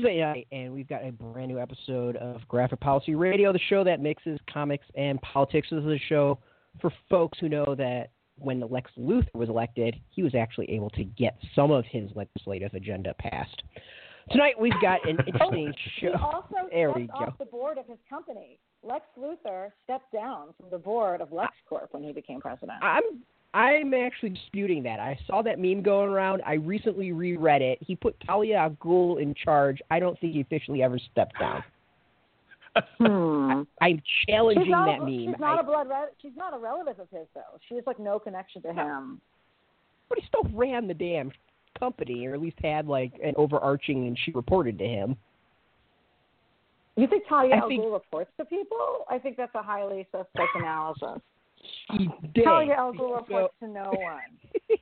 Tuesday night, and we've got a brand new episode of Graphic Policy Radio, the show that mixes comics and politics. This is a show for folks who know that when Lex Luthor was elected, he was actually able to get some of his legislative agenda passed. Tonight we've got an interesting He show. also There stepped off the board of his company. Lex Luthor stepped down from the board of LexCorp when he became president. I'm I'm actually disputing that. I saw that meme going around. I recently reread it. He put Talia al Ghul in charge. I don't think he officially ever stepped down. Hmm. I'm challenging She's that a, meme. she's not I- a blood. Re- she's not a relative of his, though. She has like no connection to him. but he still ran the damn company, or at least had like an overarching, and she reported to him. You think Talia I al Ghul reports to people? I think that's a highly suspect analysis. He did. Talia al Ghul So- reports to no one.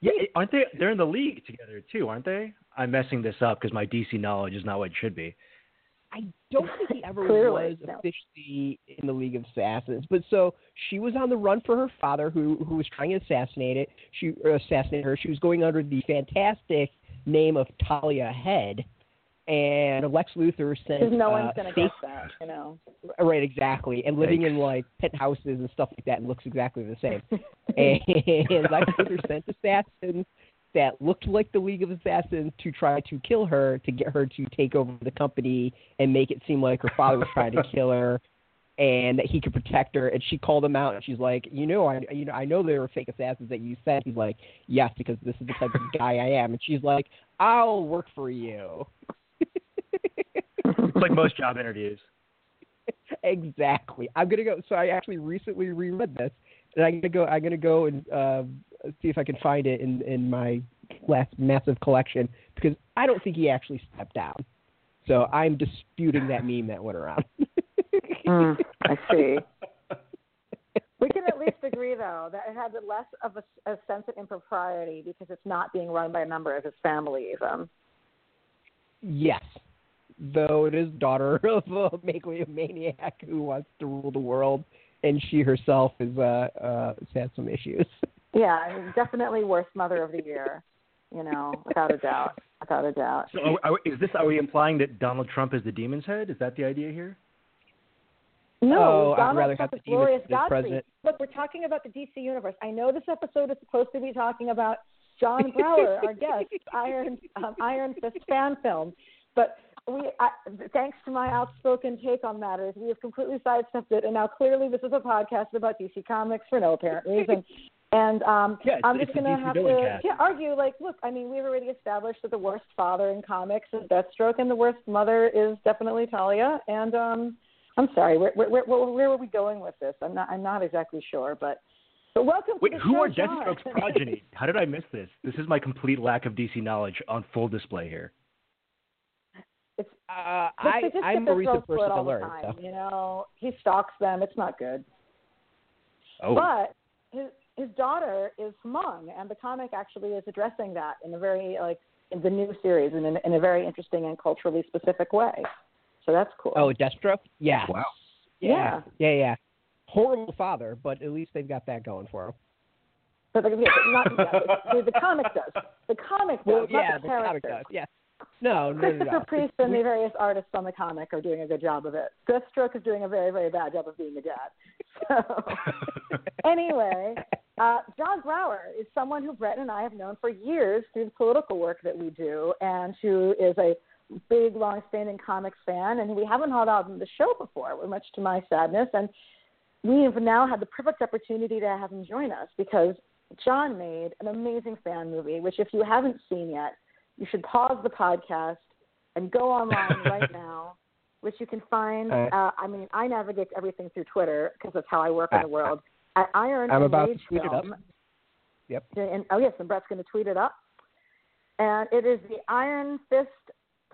Yeah, aren't they? They're in the league together too, aren't they? I'm messing this up because my DC knowledge is not what it should be. I don't think he ever Clearly, was no. officially in the League of Assassins, but so she was on the run for her father, who who was trying to assassinate it. She or assassinate her. She was going under the fantastic name of Talia Head, and Lex Luthor sent Because no uh, one's going to fake get that, you know. Right, exactly. And living Thanks. in like penthouses and stuff like that and looks exactly the same. and Lex Luthor sent assassins that looked like the League of Assassins to try to kill her to get her to take over the company and make it seem like her father was trying to kill her and that he could protect her and she called him out and she's like, You know, I you know, I know they were fake assassins that you said. He's like, Yes, because this is the type of guy I am and she's like, I'll work for you. It's like most job interviews. exactly. I'm gonna go. So I actually recently reread this, and I'm gonna go. I'm gonna go and uh, see if I can find it in in my last massive collection because I don't think he actually stepped down. So I'm disputing that meme that went around. Mm, I see. We can at least agree, though, that it had less of a, a sense of impropriety because it's not being run by a member of his family, even. yes, though it is daughter of a megalomaniac who wants to rule the world, and she herself is uh, uh has some issues. Yeah, definitely worst mother of the year, you know, without a doubt. Without a doubt. So, are, are, is this? Are we implying that Donald Trump is the demon's head? Is that the idea here? No, Oh, I'd Donald rather Trump have is the glorious Godfrey. Look, we're talking about the DC universe. I know this episode is supposed to be talking about John Brougher, our guest, Iron um, Iron Fist fan film, but we, I, thanks to my outspoken take on matters, we have completely sidestepped it, and now clearly this is a podcast about DC Comics for no apparent reason. And um, Yeah, I'm just going to have to yeah, argue, like, look, I mean, we've already established that the worst father in comics is Deathstroke, and the worst mother is definitely Talia. And um, I'm sorry, where, where, where, where are we going with this? I'm not, I'm not exactly sure, but but welcome Wait, to the who show, are. Deathstroke's progeny? How did I miss this? This is my complete lack of DC knowledge on full display here. It's, Uh, look, I they just I'm get a recent person to all the learn. time, So. You know, he stalks them. It's not good. Oh, But his his daughter is Hmong, and the comic actually is addressing that in a very like in the new series and in, in a very interesting and culturally specific way. So that's cool. Oh, Destro. Yeah. wow. Yeah. Yeah, yeah. Horrible father, but at least they've got that going for him. But the, yeah, but not yeah, the, the comic does. The comic does, Well, not yeah, the the comic does. Yeah. No, no, no, Christopher no. Priest and the various artists on the comic are doing a good job of it. Deathstroke is doing a very, very bad job of being a dad. So anyway, uh, John Brougher is someone who Brett and I have known for years through the political work that we do, and who is a big, long-standing comics fan, and we haven't had on the show before, much to my sadness. And we have now had the perfect opportunity to have him join us because John made an amazing fan movie, which if you haven't seen yet, you should pause the podcast and go online right now, which you can find. Uh, Uh, I mean, I navigate everything through Twitter because that's how I work in the world. At Iron I'm and about to Rage tweet it up. Film. Yep. And, oh yes, and Brett's going to tweet it up. And it is the Iron Fist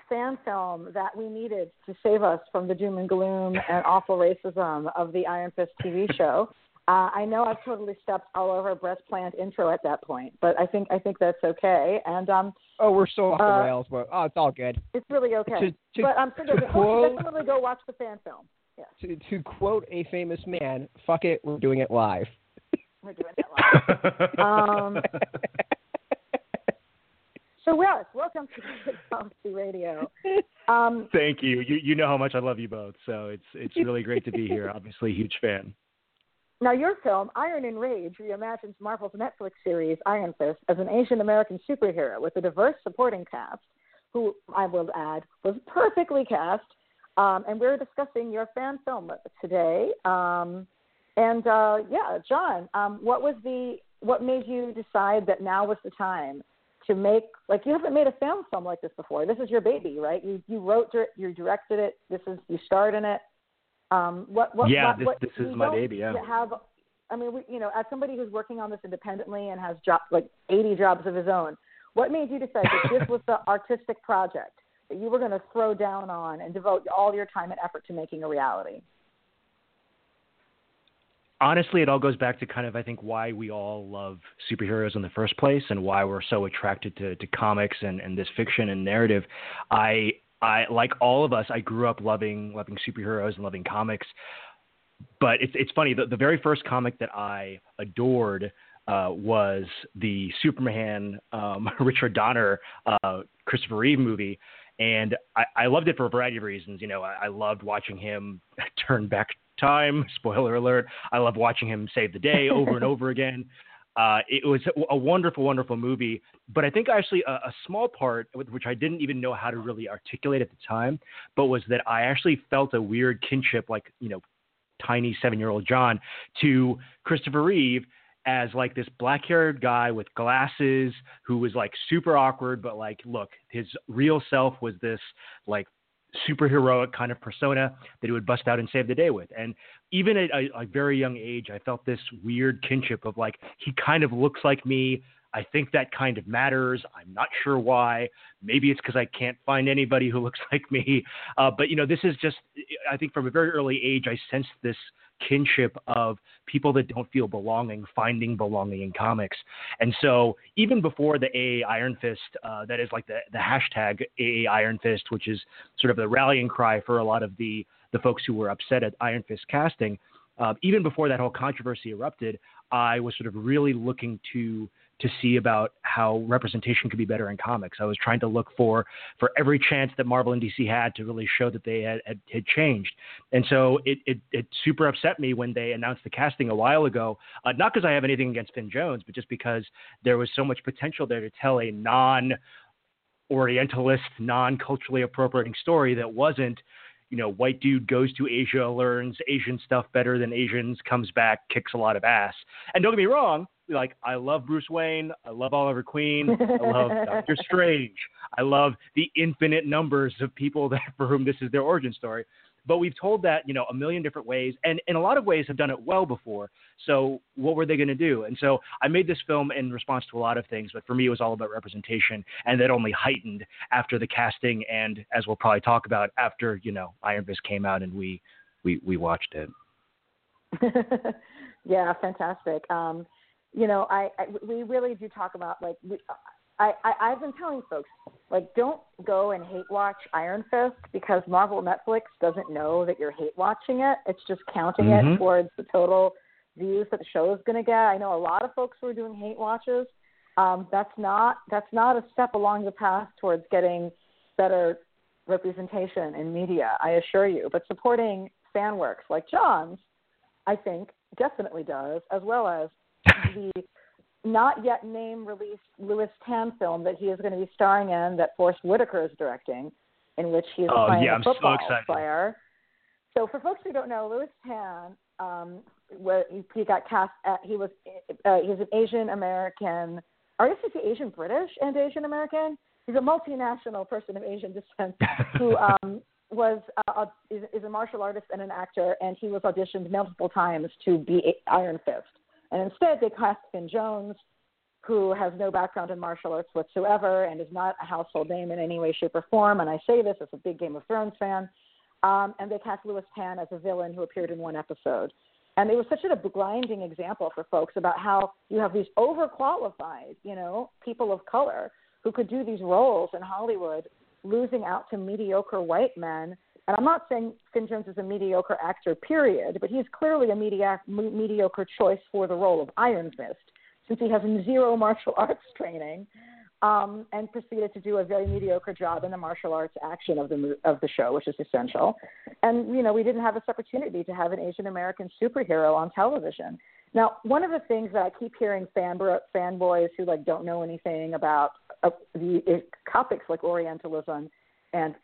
fan film that we needed to save us from the doom and gloom and awful racism of the Iron Fist TV show. Uh, I know I've totally stepped all over Brett's planned intro at that point, but I think I think that's okay. And um, Oh, we're so off the Uh, rails, but oh, it's all good. it's really okay. To- to- but I'm um, to quote- definitely go watch the fan film. Yes, To, to quote a famous man, "Fuck it, we're doing it live." we're doing it live. Um, So, Russ, welcome to Good Policy Radio. Um, Thank you. You you know how much I love you both, so it's it's really great to be here. Obviously, a huge fan. Now, your film, Iron and Rage, reimagines Marvel's Netflix series Iron Fist as an Asian American superhero with a diverse supporting cast, who I will add was perfectly cast. Um, and we're discussing your fan film today. Um, and uh, yeah, John, um, what was the what made you decide that now was the time to make like you haven't made a fan film like this before. This is your baby, right? You you wrote it, you directed it. This is you starred in it. Um, what what yeah, what, this what, this is my baby. Yeah. Have I mean, we, you know, as somebody who's working on this independently and has job like 80 jobs of his own, what made you decide that this was the artistic project that you were going to throw down on and devote all your time and effort to making a reality? honestly, it all goes back to kind of I think why we all love superheroes in the first place and why we're so attracted to, to comics and, and this fiction and narrative. I I like all of us, I grew up loving loving superheroes and loving comics. But it's it's funny, the, the very first comic that I adored uh, was the Superman um, Richard Donner uh, Christopher Reeve movie. And I, I loved it for a variety of reasons. You know, I, I loved watching him turn back time. Spoiler alert. I love watching him save the day over and over again. Uh, it was a wonderful, wonderful movie. But I think actually a, a, small part, which I didn't even know how to really articulate at the time, but was that I actually felt a weird kinship, like, you know, tiny seven year old John, to Christopher Reeve as like this black haired guy with glasses who was like super awkward, but like, look, his real self was this like superheroic kind of persona that he would bust out and save the day with. And even at a, a, very young age, I felt this weird kinship of like, he kind of looks like me. I think that kind of matters. I'm not sure why. Maybe it's because I can't find anybody who looks like me. Uh, but, you know, this is just, I think from a very early age, I sensed this kinship of people that don't feel belonging finding belonging in comics. And so even before the AA Iron Fist, uh, that is like the, the hashtag AA Iron Fist, which is sort of the rallying cry for a lot of the, the folks who were upset at Iron Fist casting, uh, even before that whole controversy erupted, I was sort of really looking to to see about how representation could be better in comics. I was trying to look for for every chance that Marvel and DC had to really show that they had had, had changed. And so it, it, it super upset me when they announced the casting a while ago. Uh, not because I have anything against Finn Jones, but just because there was so much potential there to tell a non Orientalist, non culturally appropriating story that wasn't you know, white dude goes to Asia, learns Asian stuff better than Asians, comes back, kicks a lot of ass. And don't get me wrong, like I love Bruce Wayne, I love Oliver Queen, I love Doctor Strange, I love the infinite numbers of people that for whom this is their origin story. But we've told that you know a million different ways, and in a lot of ways have done it well before. So what were they going to do? And so I made this film in response to a lot of things, but for me it was all about representation, and that only heightened after the casting, and as we'll probably talk about after you know Iron Fist came out and we we we watched it. yeah, fantastic. Um, you know, I, I we really do talk about like we, I, I I've been telling folks like don't go and hate watch Iron Fist because Marvel Netflix doesn't know that you're hate watching it. It's just counting mm-hmm. it towards the total views that the show is going to get. I know a lot of folks who are doing hate watches. Um, that's not that's not a step along the path towards getting better representation in media. I assure you. But supporting fan works like John's, I think definitely does, as well as the not yet name released Lewis Tan film that he is going to be starring in that Forest Whitaker is directing, in which he is oh, playing yeah, a football so player. So for folks who don't know, Lewis Tan, um, where he, got cast, at, he was uh, he's an Asian American. I guess he's Asian British and Asian American. He's a multinational person of Asian descent who um, was uh, is, is a martial artist and an actor, and he was auditioned multiple times to be Iron Fist. And instead, they cast Finn Jones, who has no background in martial arts whatsoever and is not a household name in any way, shape, or form. And I say this as a big Game of Thrones fan. Um, and they cast Lewis Tan as a villain who appeared in one episode. And it was such a blinding example for folks about how you have these overqualified, you know, people of color who could do these roles in Hollywood, losing out to mediocre white men and I'm not saying Finn Jones is a mediocre actor, period, but he's clearly a mediocre, mediocre choice for the role of Iron Fist, since he has zero martial arts training. um, and proceeded to do a very mediocre job in the martial arts action of the of the show, which is essential. And you know, we didn't have this opportunity to have an Asian American superhero on television. Now, one of the things that I keep hearing fan fanboys who like don't know anything about uh, the uh, topics like Orientalism and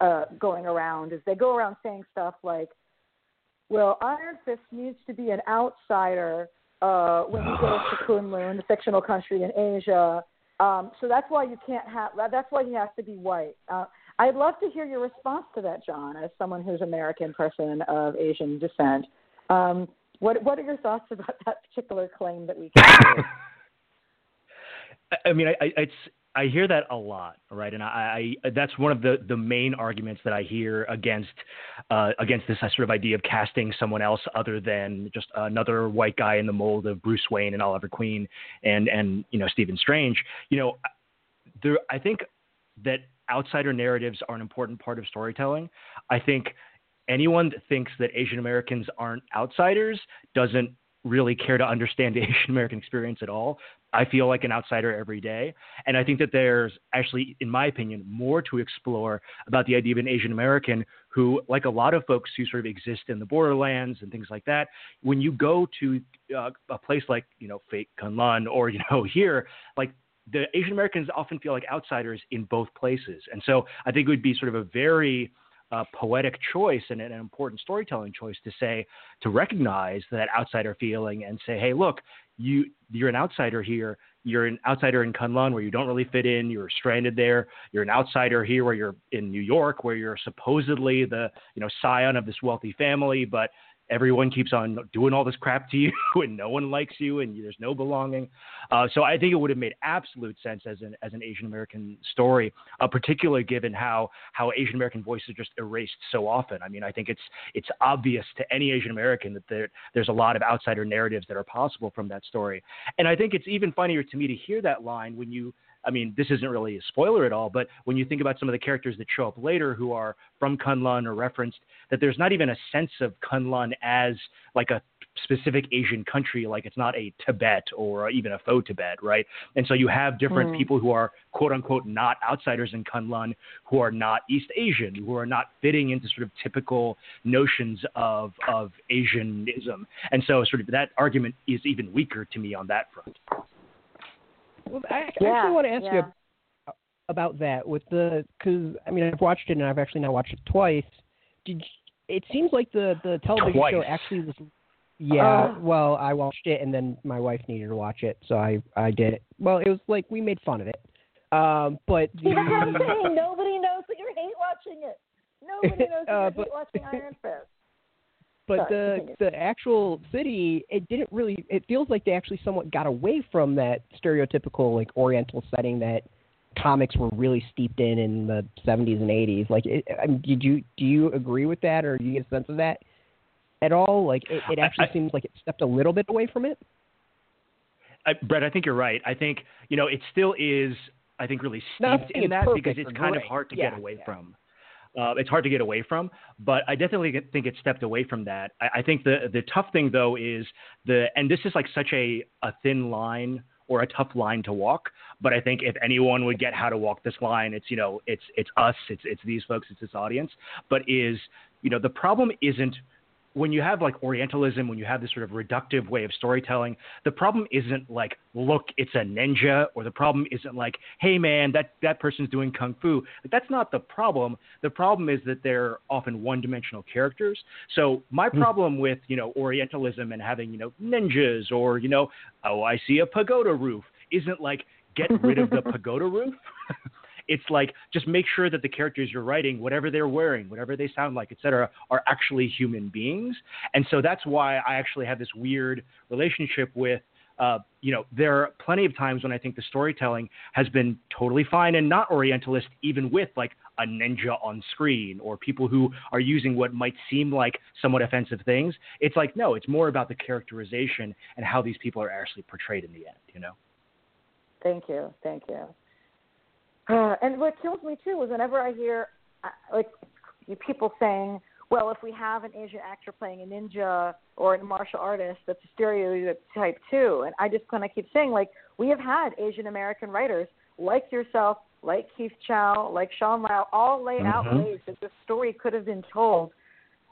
uh, going around is they go around saying stuff like, "Well, Iron Fist needs to be an outsider uh, when he goes to Kunlun, the fictional country in Asia." Um, so that's why you can't have. That's why he has to be white. Uh, I'd love to hear your response to that, John, as someone who's American person of Asian descent. Um, what What are your thoughts about that particular claim that we? Can I mean, I, I, it's I hear that a lot, right? And I, I that's one of the, the main arguments that I hear against uh, against this sort of idea of casting someone else other than just another white guy in the mold of Bruce Wayne and Oliver Queen and and you know Stephen Strange. You know, there I think that outsider narratives are an important part of storytelling. I think anyone that thinks that Asian Americans aren't outsiders doesn't really care to understand the Asian American experience at all. I feel like an outsider every day. And I think that there's actually, in my opinion, more to explore about the idea of an Asian American who, like a lot of folks who sort of exist in the borderlands and things like that, when you go to uh, a place like, you know, fake Kunlun or, you know, here, like the Asian Americans often feel like outsiders in both places. And so I think it would be sort of a very, uh, poetic choice and an important storytelling choice to say to recognize that outsider feeling and say, hey, look, you you're an outsider here. You're an outsider in Kunlun where you don't really fit in. You're stranded there. You're an outsider here where you're in New York where you're supposedly the you know scion of this wealthy family, but everyone keeps on doing all this crap to you and no one likes you and there's no belonging. Uh, so I think it would have made absolute sense as an as an Asian American story, uh, particularly given how how Asian American voices are just erased so often. I mean, I think it's it's obvious to any Asian American that there there's a lot of outsider narratives that are possible from that story. And I think it's even funnier to me to hear that line when you I mean, this isn't really a spoiler at all, but when you think about some of the characters that show up later who are from Kunlun or referenced, that there's not even a sense of Kunlun as like a specific Asian country, like it's not a Tibet or even a faux Tibet, right? And so you have different mm. people who are quote unquote not outsiders in Kunlun, who are not East Asian, who are not fitting into sort of typical notions of of Asianism. And so sort of that argument is even weaker to me on that front. Well, I, yeah, actually want to ask yeah. you about that with the because I mean I've watched it and I've actually now watched it twice. Did you, it seems like the the television twice. show actually was. Yeah, uh, well, I watched it and then my wife needed to watch it, so I I did it. Well, it was like we made fun of it, um, but the, nobody knows that you're hate watching it. Nobody knows that uh, you hate watching Iron Fist but Sorry, the the actual city it didn't really it feels like they actually somewhat got away from that stereotypical like oriental setting that comics were really steeped in in the 70s and 80s like it, I mean, did you do you agree with that or do you get a sense of that at all? Like it, it actually I, seems like it stepped a little bit away from it? I, Brett I think you're right. I think you know it still is I think really steeped in that because it's kind great. of hard to yeah, get away yeah. from uh, it's hard to get away from. But I definitely think it stepped away from that. I, I think the the tough thing though is the and this is like such a a thin line or a tough line to walk. But I think if anyone would get how to walk this line, it's you know it's it's us, it's it's these folks, it's this audience. But is you know the problem isn't when you have like Orientalism, when you have this sort of reductive way of storytelling, the problem isn't like, look, it's a ninja, or the problem isn't like, hey man, that that person's doing kung fu. Like, that's not the problem. The problem is that they're often one-dimensional characters. So my mm. problem with you know Orientalism and having you know ninjas or you know, oh I see a pagoda roof isn't like get rid of the pagoda roof. It's like just make sure that the characters you're writing, whatever they're wearing, whatever they sound like, etc., are actually human beings. And so that's why I actually have this weird relationship with. Uh, you know, there are plenty of times when I think the storytelling has been totally fine and not Orientalist, even with like a ninja on screen or people who are using what might seem like somewhat offensive things. It's like, no, it's more about the characterization and how these people are actually portrayed in the end, you know? Thank you. Thank you. Uh, and what kills me too is whenever I hear uh, like people saying, "Well, if we have an Asian actor playing a ninja or a martial artist, that's a stereotype too." And I just kind of keep saying, like, we have had Asian American writers like yourself, like Keith Chow, like Sean Lau, all lay out Mhm. ways that this story could have been told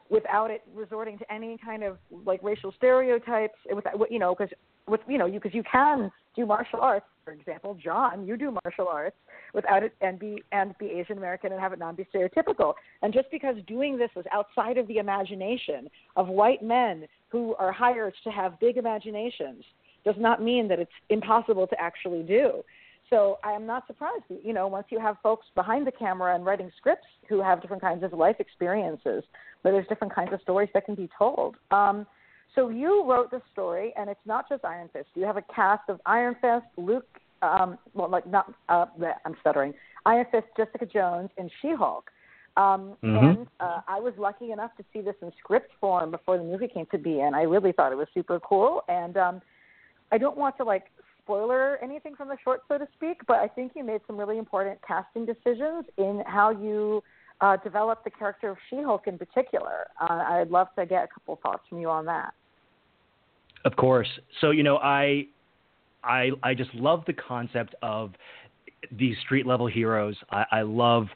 without it resorting to any kind of like racial stereotypes. Without, you know, because with you know, you because you can do martial arts, for example, John, you do martial arts without it and be and be Asian American and have it not be stereotypical. And just because doing this was outside of the imagination of white men who are hired to have big imaginations does not mean that it's impossible to actually do. So I am not surprised. You know, once you have folks behind the camera and writing scripts who have different kinds of life experiences, where there's different kinds of stories that can be told. Um, so you wrote the story, and it's not just Iron Fist. You have a cast of Iron Fist, Luke, um, well, like not, uh, I'm stuttering, Iron Fist, Jessica Jones, and She-Hulk. Um, Mhm. And uh, I was lucky enough to see this in script form before the movie came to be, and I really thought it was super cool. And um, I don't want to like spoiler anything from the short, so to speak, but I think you made some really important casting decisions in how you uh, developed the character of She-Hulk in particular. Uh, I'd love to get a couple thoughts from you on that. Of course. So you know, I, I, I just love the concept of these street level heroes. I, I love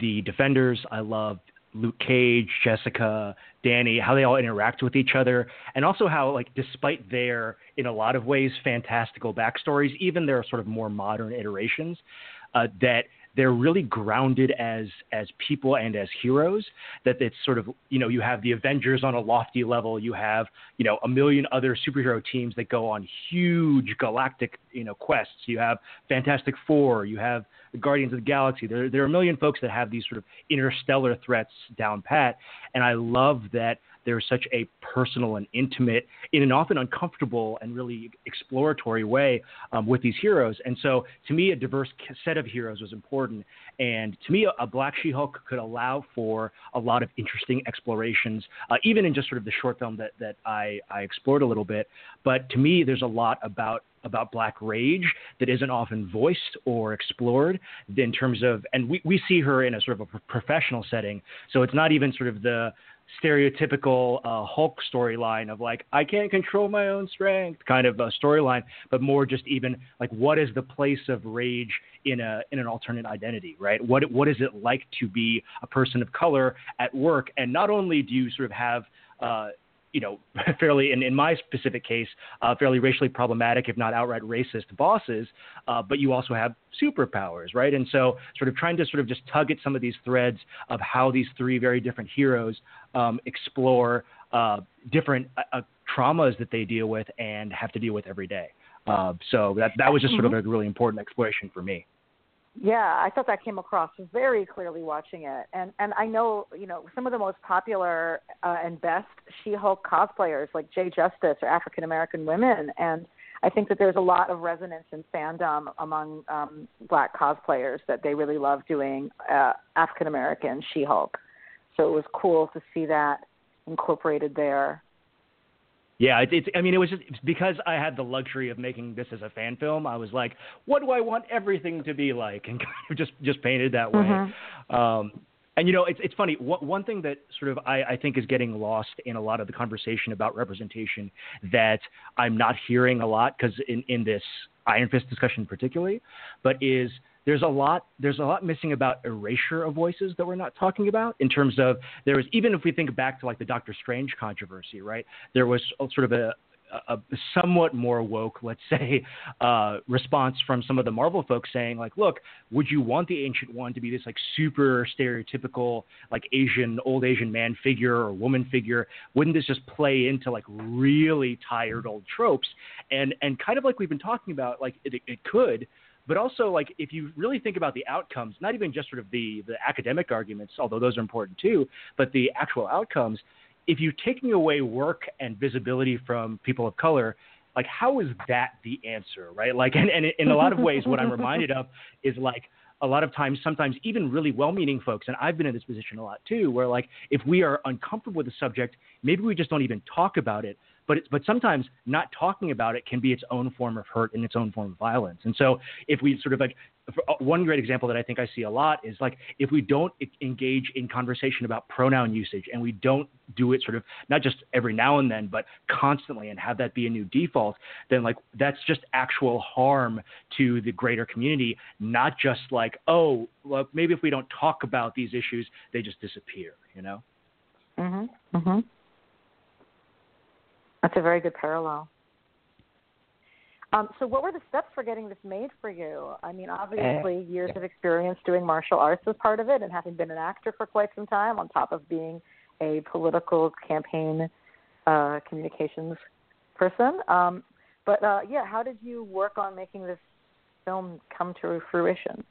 the Defenders. I love Luke Cage, Jessica, Danny, how they all interact with each other, and also how, like, despite their, in a lot of ways, fantastical backstories, even their sort of more modern iterations, uh, that they're really grounded as as people and as heroes. That it's sort of you know you have the Avengers on a lofty level, you have you know a million other superhero teams that go on huge galactic you know quests. You have Fantastic Four, you have the Guardians of the Galaxy. There there are a million folks that have these sort of interstellar threats down pat, and I love that there's such a personal and intimate, in an often uncomfortable and really exploratory way um, with these heroes. And so, to me, a diverse set of heroes was important. And to me, a, a Black She-Hulk could allow for a lot of interesting explorations, uh, even in just sort of the short film that that I, I explored a little bit. But to me, there's a lot about about black rage that isn't often voiced or explored in terms of and we, we see her in a sort of a professional setting so it's not even sort of the stereotypical uh, Hulk storyline of like I can't control my own strength kind of a storyline, but more just even like what is the place of rage in a in an alternate identity, right? What what is it like to be a person of color at work? And not only do you sort of have uh, you know, fairly, in, in my specific case, uh, fairly racially problematic, if not outright racist bosses, uh, but you also have superpowers, right? And so, sort of trying to sort of just tug at some of these threads of how these three very different heroes um, explore uh, different uh, traumas that they deal with and have to deal with every day. Uh, so that that was just sort of a really important exploration for me. Yeah, I thought that came across very clearly watching it, and and I know you know some of the most popular uh, and best She-Hulk cosplayers like Jay Justice are African American women, and I think that there's a lot of resonance and fandom among um, Black cosplayers that they really love doing uh, African American She-Hulk. So it was cool to see that incorporated there. Yeah, it's, it's. I mean, it was just because I had the luxury of making this as a fan film. I was like, what do I want everything to be like, and kind of just just painted that way. Mm-hmm. Um, and you know, it's it's funny. One, one thing that sort of I, I think is getting lost in a lot of the conversation about representation that I'm not hearing a lot because in in this Iron Fist discussion particularly, but is there's a lot there's a lot missing about erasure of voices that we're not talking about in terms of there was even if we think back to like the Doctor Strange controversy, right? There was sort of a a, somewhat more woke, let's say, uh, response from some of the Marvel folks saying, like, look, would you want the Ancient One to be this like super stereotypical, like Asian, old Asian man figure or woman figure? Wouldn't this just play into like really tired old tropes? And and kind of like we've been talking about, like it, it could, but also like if you really think about the outcomes, not even just sort of the the academic arguments, although those are important too, but the actual outcomes. If you're taking away work and visibility from people of color, like how is that the answer, right? Like, and, and in a lot of ways, what I'm reminded of is like a lot of times, sometimes even really well-meaning folks, and I've been in this position a lot too, where like if we are uncomfortable with the subject, maybe we just don't even talk about it. But it, but sometimes not talking about it can be its own form of hurt and its own form of violence. And so if we sort of like uh, one great example that I think I see a lot is like if we don't engage in conversation about pronoun usage and we don't do it sort of not just every now and then but constantly and have that be a new default, then like that's just actual harm to the greater community, not just like oh well maybe if we don't talk about these issues they just disappear, you know. Mhm. Mhm. That's a very good parallel. Um, so, what were the steps for getting this made for you? I mean, obviously, uh, years yeah. of experience doing martial arts was part of it, and having been an actor for quite some time, on top of being a political campaign uh, communications person. Um, but uh, yeah, how did you work on making this film come to fruition?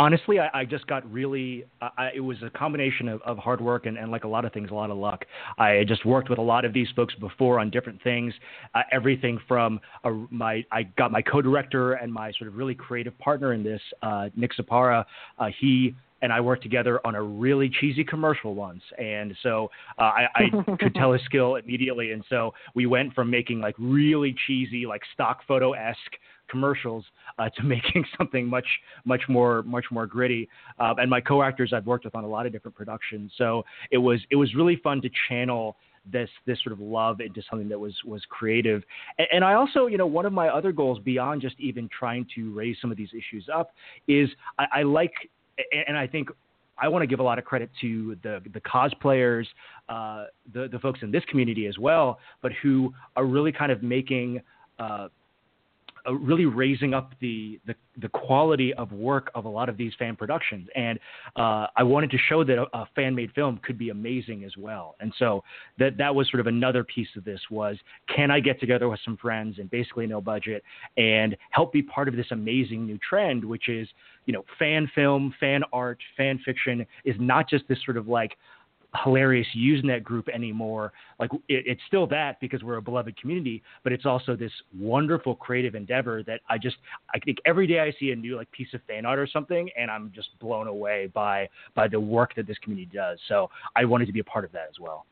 Honestly, I, I just got really. I, it was a combination of, of hard work and, and, like a lot of things, a lot of luck. I just worked with a lot of these folks before on different things. Uh, everything from a, my, I got my co-director and my sort of really creative partner in this, uh, Nick Zapara. Uh, he and I worked together on a really cheesy commercial once, and so uh, I, I could tell his skill immediately. And so we went from making like really cheesy, like stock photo esque commercials uh, to making something much much more much more gritty. Uh, and my co-actors I've worked with on a lot of different productions, so it was it was really fun to channel this this sort of love into something that was was creative. And, and, I also, you know, one of my other goals beyond just even trying to raise some of these issues up is I, I like, and I think. I want to give a lot of credit to the the cosplayers, uh, the the folks in this community as well, but who are really kind of making uh, uh, really raising up the, the, the quality of work of a lot of these fan productions. And uh, I wanted to show that a, a fan made film could be amazing as well. And so that that was sort of another piece of this was can I get together with some friends and basically no budget and help be part of this amazing new trend, which is you know fan film, fan art, fan fiction is not just this sort of like hilarious Usenet group anymore. Like it, it's still that because we're a beloved community, but it's also this wonderful creative endeavor that I just I think every day I see a new like piece of fan art or something, and I'm just blown away by by the work that this community does. So I wanted to be a part of that as well.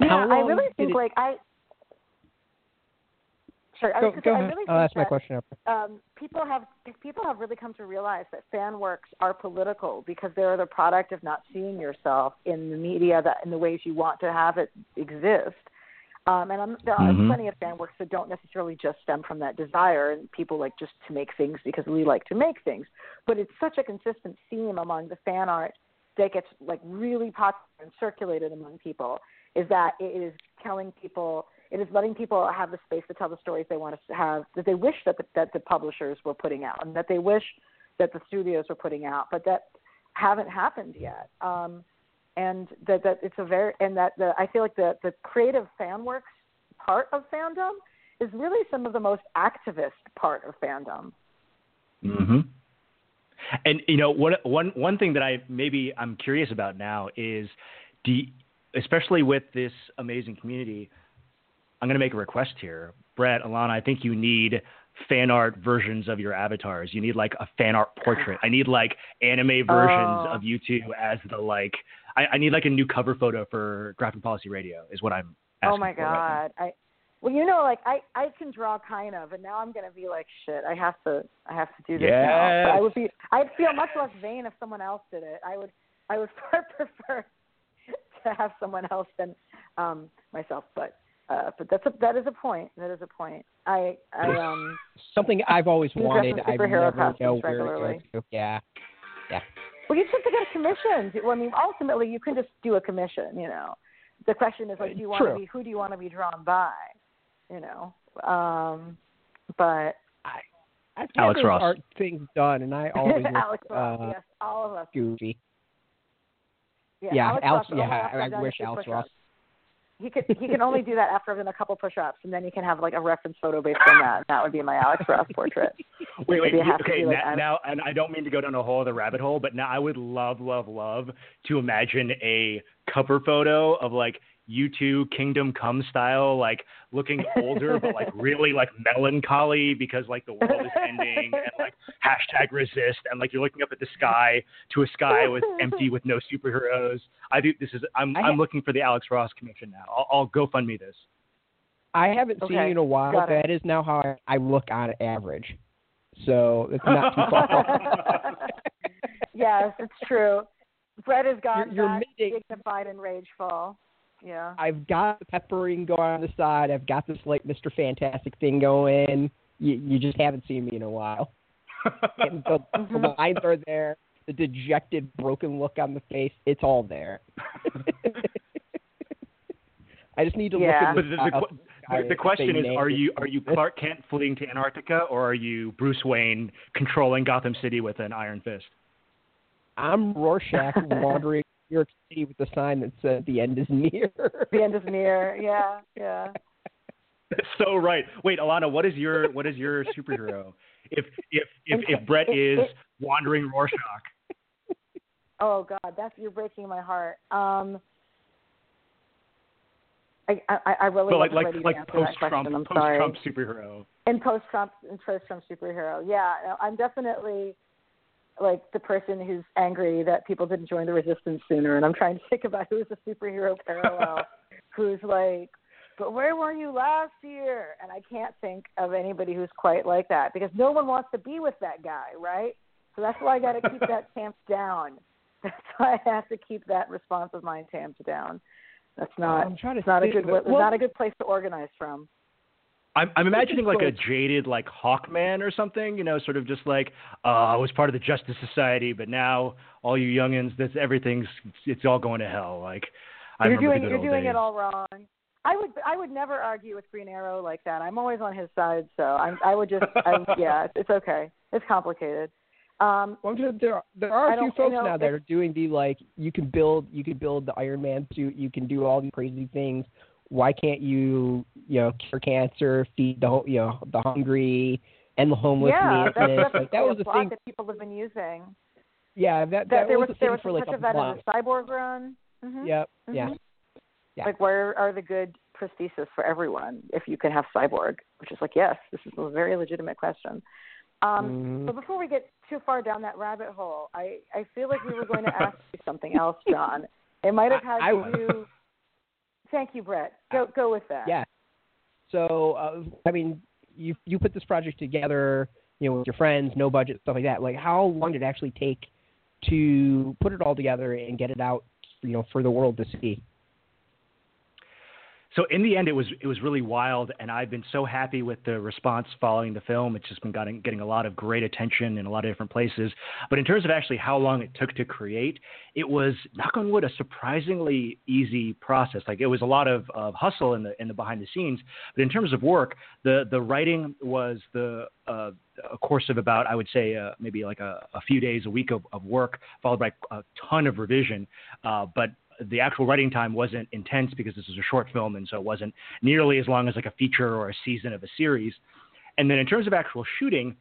Yeah, I really think it... like I Sure. I, go, go I ahead. really I'll ask that, my question after. Um, people have people have really come to realize that fan works are political because they're the product of not seeing yourself in the media that in the ways you want to have it exist. Um, and I'm, there are mm-hmm. plenty of fan works that don't necessarily just stem from that desire, and people like just to make things because we like to make things. But it's such a consistent theme among the fan art that gets like really popular and circulated among people is that it is telling people it is letting people have the space to tell the stories they want to have that they wish that the, that the publishers were putting out and that they wish that the studios were putting out, but that haven't happened yet. Um, and that that it's a very and that the I feel like the the creative fan works part of fandom is really some of the most activist part of fandom. Mhm. And you know, one one one thing that I maybe I'm curious about now is, do you, especially with this amazing community, I'm going to make a request here. Brett, Elana, I think you need fan art versions of your avatars. You need like a fan art portrait. I need like anime versions oh. of you two as the like. I, I, need like a new cover photo for Graphic Policy Radio. Is what I'm. oh my god! Right I well, you know, like I I can draw kind of, and now I'm gonna be like shit. I have to I have to do this yes. now. But I would be I'd feel much less vain if someone else did it. I would I would far prefer to have someone else than um myself, but uh, but that's a that is a point. That is a point. I I um something I've always wanted. I never know where regularly. to. Yeah, yeah. Well, you just have to get commissioned. Well, I mean, ultimately, you can just do a commission. You know, the question is like, do you want True. to be who do you want to be drawn by? You know, um, but I I've had Ross. art things done, and I always look, Alex Ross. uh, yes, all of us. goofy. Yeah, Yeah, Alex Alex- Ross, yeah, I I've wish Alex push-ups. Ross- He could he can only do that after I've done a couple push-ups, and then he can have like a reference photo based on that. That would be my Alex Ross portrait. Wait, wait, Maybe it to okay. like now, now, and I don't mean to go down a whole other rabbit hole, but now I would love, love, love to imagine a cover photo of like U2 Kingdom Come style, like looking older but like really like melancholy because like the world is ending and like hashtag resist and like you're looking up at the sky to a sky with empty with no superheroes. I do this is I'm I am looking for the Alex Ross connection now. I'll, I'll go fund me this. I haven't okay. seen you in a while. Got that is now how I, I look on average. So it's not too far. yes, it's true. Brett has got you're, you're that missing, dignified and rageful. Yeah. I've got the peppering going on the side. I've got this like Mr. Fantastic thing going. You, you just haven't seen me in a while. and the, the lines are there. The dejected, broken look on the face. It's all there. I just need to Yeah. look But at the, the, the, the, the question is: Are you are you Clark Kent fleeing to Antarctica, or are you Bruce Wayne controlling Gotham City with an iron fist? I'm Rorschach wandering New York City with the sign that said "The end is near." The end is near. Yeah, yeah. That's so right. Wait, Elana, what is your what is your superhero? If if if, if Brett is wandering Rorschach, Oh God, that's you're breaking my heart. Um, I I, I really but like wasn't like like post Trump. I'm post sorry. Trump superhero. in post Trump in post Trump superhero. Yeah, I'm definitely like the person who's angry that people didn't join the resistance sooner, and I'm trying to think about who's a superhero parallel, who's like, but where were you last year? And I can't think of anybody who's quite like that because no one wants to be with that guy, right? So that's why I got to keep that tamped down. That's why I have to keep that response of mine tamped down. That's not. I'm trying to It's not a good. it. It's not a good place to organize from. I'm, I'm imagining like a jaded like Hawkman or something, you know, sort of just like uh, I was part of the Justice Society, but now all you youngins, this everything's it's all going to hell. Like I you're doing you're doing days. it all wrong. I would I would never argue with Green Arrow like that. I'm always on his side, so I'm I would just I'm, yeah, it's, it's okay. It's complicated. Um, Well, there there are, there are I a few don't- you folks know, now that are doing the like you can build you can build the Iron Man suit, you can do all these crazy things. Why can't you you know cure cancer, feed the you know the hungry, and the homeless? yeah, that's definitely like that was a thing. that people have been using. Yeah, that That, that there was was a there thing was for like a of that in the cyborg run. Mm-hmm. Yep. Yeah. Mhm. Yeah. Like where are the good prosthesis for everyone if you could have cyborg? Which is like yes, this is a very legitimate question. Um, Mhm. But before we get too far down that rabbit hole, I, I feel like we were going to ask you something else, John. It might have had I- to do. Thank you, Brett. Go go with that. Yeah. So uh, I mean, you you put this project together, you know, with your friends, no budget, stuff like that. Like, how long did it actually take to put it all together and get it out, you know, for the world to see? So in the end, it was it was really wild, and I've been so happy with the response following the film. It's just been getting getting a lot of great attention in a lot of different places. But in terms of actually how long it took to create, it was knock on wood a surprisingly easy process. Like it was a lot of, of hustle in the in the behind the scenes, but in terms of work, the the writing was the uh, a course of about I would say uh, maybe like a, a few days a week of, of work, followed by a ton of revision. Uh, but the actual writing time wasn't intense because this was a short film, and so it wasn't nearly as long as like a feature or a season of a series. And then in terms of actual shooting,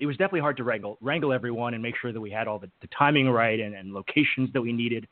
it was definitely hard to wrangle wrangle everyone and make sure that we had all the, the timing right and, and locations that we needed.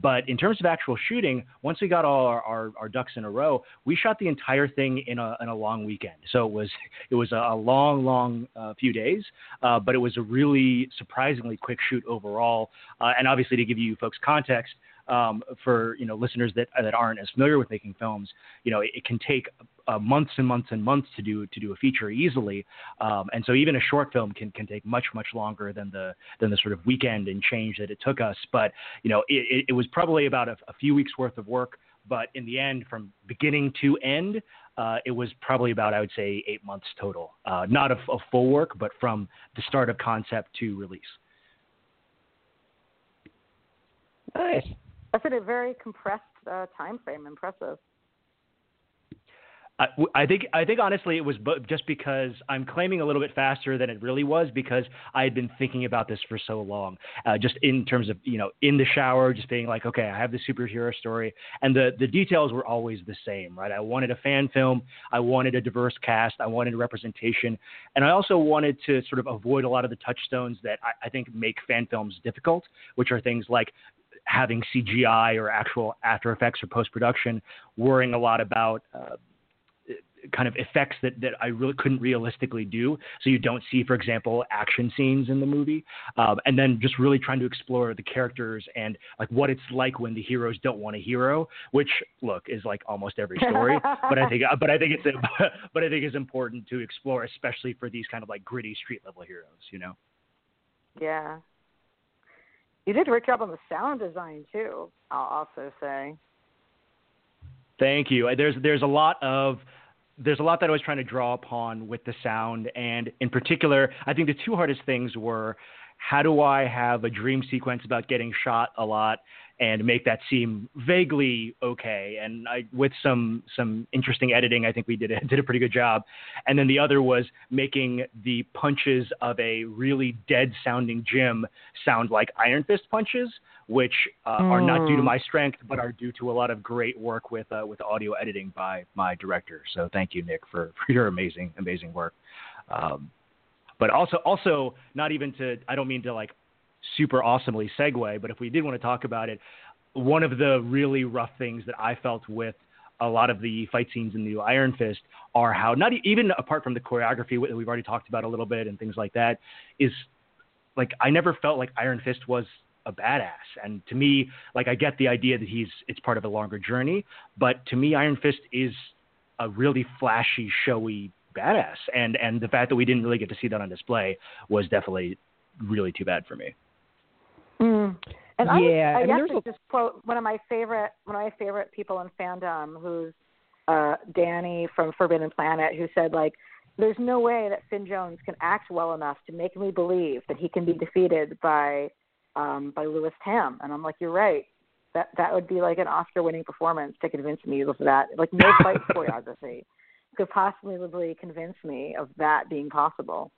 But in terms of actual shooting, once we got all our, our, our ducks in a row, we shot the entire thing in a in a long weekend. So it was it was a, a long, long uh, few days, uh, but it was a really surprisingly quick shoot overall. Uh, and obviously, to give you folks context, um, for you know listeners that that aren't as familiar with making films, you know it, it can take uh, months and months and months to do to do a feature easily, um, and so even a short film can can take much much longer than the than the sort of weekend and change that it took us. But you know it, it, was probably about a, a few weeks worth of work. But in the end, from beginning to end, uh, it was probably about I would say eight months total. Uh, not a full work, but from the start of concept to release. Nice. That's in a very compressed uh, time frame. Impressive. I, think I think honestly it was just because I'm claiming a little bit faster than it really was because I had been thinking about this for so long. Uh, just in terms of you know in the shower, just being like, okay, I have the superhero story, and the the details were always the same, right? I wanted a fan film, I wanted a diverse cast, I wanted representation, and I also wanted to sort of avoid a lot of the touchstones that I, I think make fan films difficult, which are things like having CGI or actual After Effects or post production, worrying a lot about uh, kind of effects that, that I really couldn't realistically do. So you don't see, for example, action scenes in the movie, um, and then just really trying to explore the characters and like what it's like when the heroes don't want a hero. Which look is like almost every story, but I think but I think it's but I think it's important to explore, especially for these kind of like gritty street level heroes. You know. Yeah. You did a great job on the sound design too. I'll also say. Thank you. There's there's a lot of there's a lot that I was trying to draw upon with the sound, and in particular, I think the two hardest things were how do I have a dream sequence about getting shot a lot and make that seem vaguely okay. And I, with some some interesting editing, I think we did a, did a pretty good job. And then the other was making the punches of a really dead sounding gym sound like Iron Fist punches, which uh, mm. are not due to hmm. my strength, but are due to a lot of great work with uh, with audio editing by my director. So thank you, Nick, for, for your amazing amazing work. Um, but also also not even to I don't mean to like super awesomely segue, but if we did want to talk about it, one of the really rough things that I felt with a lot of the fight scenes in the Iron Fist are how not even apart from the choreography that we've already talked about a little bit and things like that is like I never felt like Iron Fist was a badass. And to me, like I get the idea that he's it's part of a longer journey, but to me Iron Fist is a really flashy, showy badass. And and the fact that we didn't really get to see that on display was definitely really too bad for me. Mm. And I, yeah, I, I mean, to just quote one of my favorite one of my favorite people in fandom, who's uh, Danny from Forbidden Planet, who said like, "There's no way that Finn Jones can act well enough to make me believe that he can be defeated by um, by Lewis Tan." And I'm like, "You're right. That that would be like an Oscar-winning performance to convince me of that. Like no fight choreography could possibly convince me of that being possible."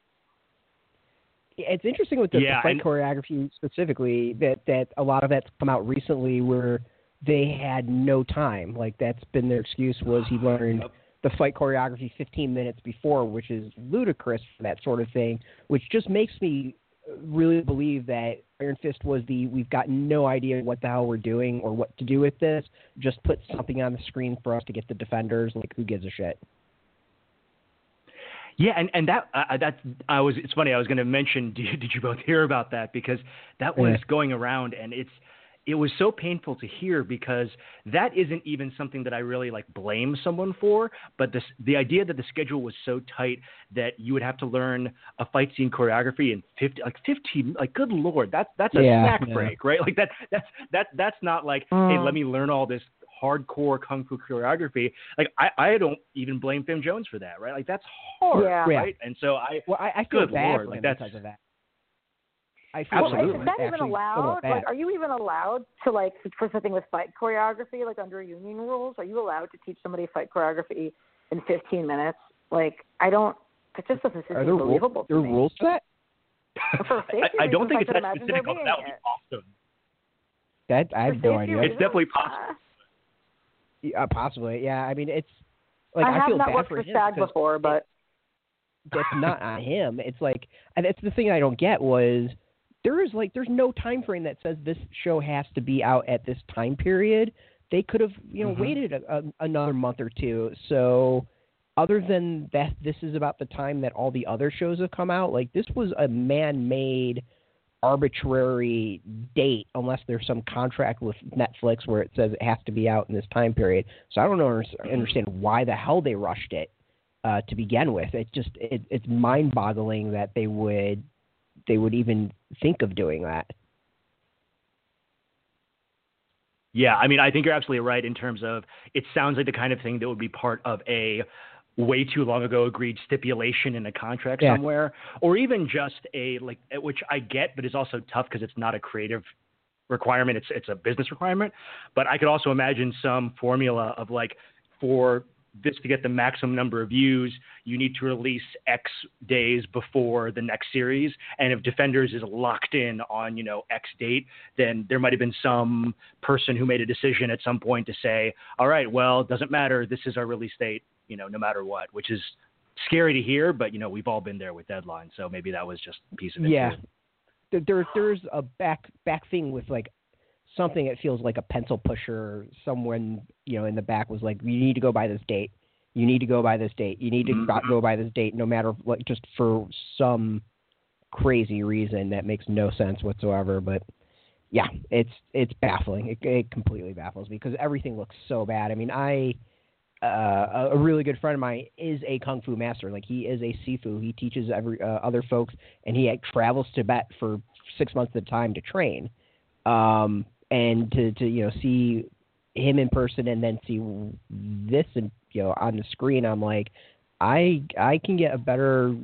It's interesting with the, yeah, the fight choreography specifically that that a lot of that's come out recently where they had no time. Like that's been their excuse was he learned yep. the fight choreography 15 minutes before, which is ludicrous for that sort of thing. Which just makes me really believe that Iron Fist was the we've got no idea what the hell we're doing or what to do with this. Just put something on the screen for us to get the defenders. Like who gives a shit? Yeah, and and that uh, that I was. It's funny. I was going to mention. Did you, did you both hear about that? Because that was yeah. going around, and it's it was so painful to hear because that isn't even something that I really like blame someone for. But this the idea that the schedule was so tight that you would have to learn a fight scene choreography in fifty like fifteen like good lord that's that's a yeah, snack yeah. break right like that that's that that's not like hey let mm. me learn all this hardcore kung fu choreography. Like I, I don't even blame Finn Jones for that, right? Like that's hard, yeah. right? And so I, well, I, I feel good bad Lord, like him that's, because of that. I feel Absolutely. Is that even allowed? Like, are you even allowed to like for something with fight choreography, like under union rules? Are you allowed to teach somebody fight choreography in 15 minutes? Like, I don't. It just doesn't seem believable. There are rules to that. For safety I, I don't think I it's that specific. That would be awesome. That I have no idea. It's definitely uh, possible. Uh, possibly, yeah. I mean, it's like I, I feel have not bad worked for, for SAG before, but that's not on him. It's like, and that's the thing I don't get was there is like there's no time frame that says this show has to be out at this time period. They could have you know mm-hmm. waited a, a, another month or two. So other than that, this is about the time that all the other shows have come out. Like this was a man-made arbitrary date unless there's some contract with Netflix where it says it has to be out in this time period. So I don't understand why the hell they rushed it uh, to begin with. It just it, it's mind-boggling that they would they would even think of doing that. Yeah, I mean, I think you're absolutely right in terms of it sounds like the kind of thing that would be part of a way too long ago agreed stipulation in a contract yeah. somewhere, or even just a like, which I get, but is also tough because it's not a creative requirement; it's it's a business requirement. But I could also imagine some formula of like for this to get the maximum number of views, you need to release X days before the next series. And if Defenders is locked in on, you know, X date, then there might have been some person who made a decision at some point to say, all right, well, it doesn't matter. This is our release date, you know, no matter what, which is scary to hear, but, you know, we've all been there with deadlines. So maybe that was just a piece of it. Yeah. Too. There, there's a back, back thing with like something that feels like a pencil pusher. Someone you know in the back was like, "You need to go by this date. You need to go by this date. You need to Mhm. go by this date, no matter like just for some crazy reason that makes no sense whatsoever." But yeah, it's it's baffling. It, it completely baffles me because everything looks so bad. I mean, I uh, a really good friend of mine is a kung fu master. Like he is a sifu. He teaches every uh, other folks, and he travels Tibet for six months at a time to train. Um, and to to you know see him in person and then see this and you know on the screen, I'm like, I I can get a better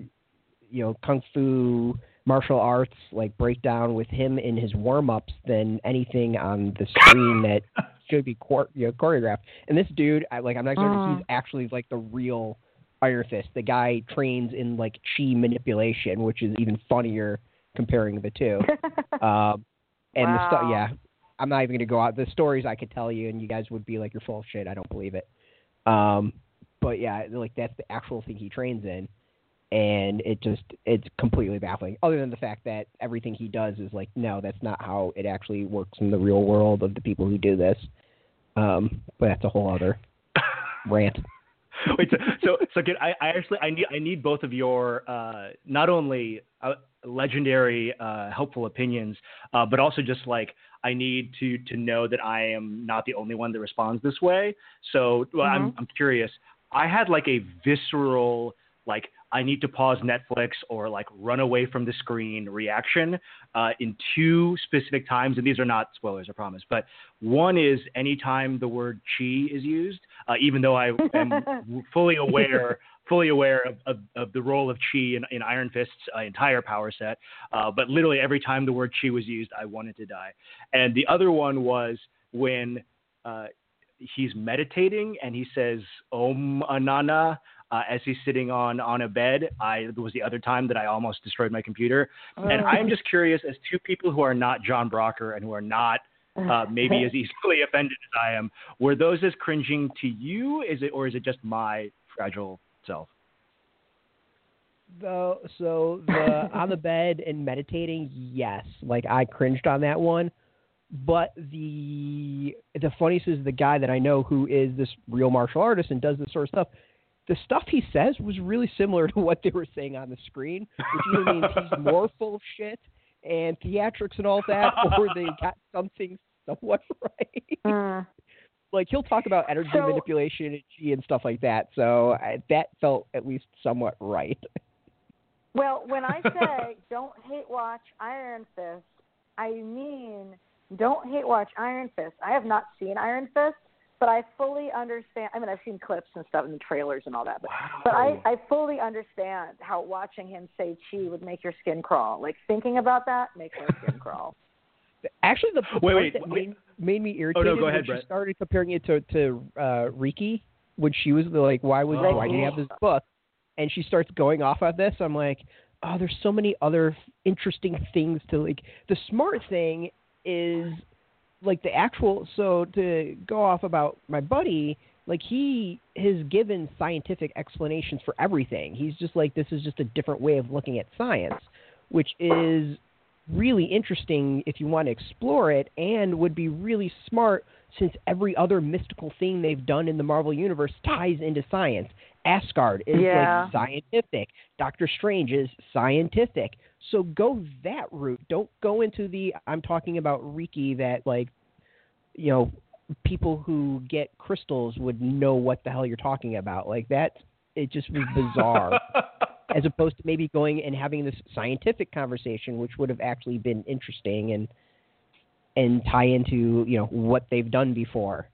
you know kung fu martial arts like breakdown with him in his warm ups than anything on the screen that should be chor- you know, choreographed. And this dude, I, like, I'm not sure Mm. he's actually like the real Iron Fist. The guy trains in like chi manipulation, which is even funnier comparing the two. Um, and the stuff, yeah, I'm not even gonna go out. The stories I could tell you, and you guys would be like, "You're full of shit." I don't believe it. Um, but yeah, like that's the actual thing he trains in, and it just it's completely baffling. Other than the fact that everything he does is like, no, that's not how it actually works in the real world of the people who do this. Um, but that's a whole other rant. Wait, so so, so can, I, I actually I need I need both of your uh, not only uh, legendary uh, helpful opinions, uh, but also just like I need to to know that I am not the only one that responds this way. So well, I'm I'm curious. I had like a visceral like I need to pause Netflix or like run away from the screen reaction uh, in two specific times, and these are not spoilers, I promise. But one is anytime the word chi is used, uh, even though I am fully aware, fully aware of, of, of the role of chi in, in Iron Fist's uh, entire power set. Uh, but literally every time the word chi was used, I wanted to die. And the other one was when uh, he's meditating and he says Om Anana uh, as he's sitting on on a bed. I it was the other time that I almost destroyed my computer. And I'm just curious, as two people who are not John Brougher and who are not uh, maybe as easily offended as I am, were those as cringing to you? Is it or is it just my fragile self? The so the on the bed and meditating, yes. Like I cringed on that one. But the the funniest is the guy that I know who is this real martial artist and does this sort of stuff. The stuff he says was really similar to what they were saying on the screen, which either means he's more full of shit and theatrics and all that, or they got something somewhat right. Mm. like he'll talk about energy So- manipulation and chi and stuff like that. So I, that felt at least somewhat right. Well, when I say don't hate watch Iron Fist, I mean don't hate watch Iron Fist. I have not seen Iron Fist, but I fully understand. I mean, I've seen clips and stuff in the trailers and all that, but, but I, I fully understand how watching him say chi would make your skin crawl. Like thinking about that makes my skin crawl. Actually, the, the Wait, part wait, that wait. made, made me Oh, irritated no, go when she started comparing it to to uh, Reiki when she was the, like, "Why was Oh. why do you have this book?" And she starts going off on this. I'm like, "Oh, there's so many other interesting things to like." The smart thing is like the actual. So to go off about my buddy, like he has given scientific explanations for everything. He's just like, this is just a different way of looking at science, which is really interesting if you want to explore it and would be really smart since every other mystical thing they've done in the Marvel universe ties into science. Asgard is Yeah. like scientific. Doctor Strange is scientific. So go that route. Don't go into the I'm talking about Reiki that like you know people who get crystals would know what the hell you're talking about. Like that it just was bizarre as opposed to maybe going and having this scientific conversation, which would have actually been interesting and and tie into you know what they've done before.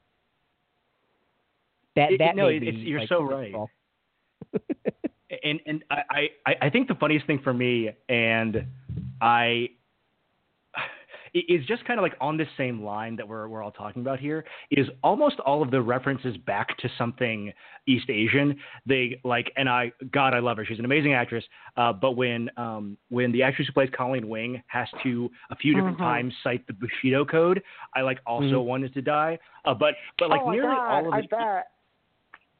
That It- that no, it's- you're like, so critical. and and I, I I think the funniest thing for me, and I, is just kind of like on this same line that we're we're all talking about here. Is almost all of the references back to something East Asian. They like, and I God, I love her. She's an amazing actress. Uh, but when um when the actress who plays Colleen Wing has to a few different Mhm. times cite the Bushido code, I like also Mhm. wanted to die. Uh, but but like oh nearly all of I the bet.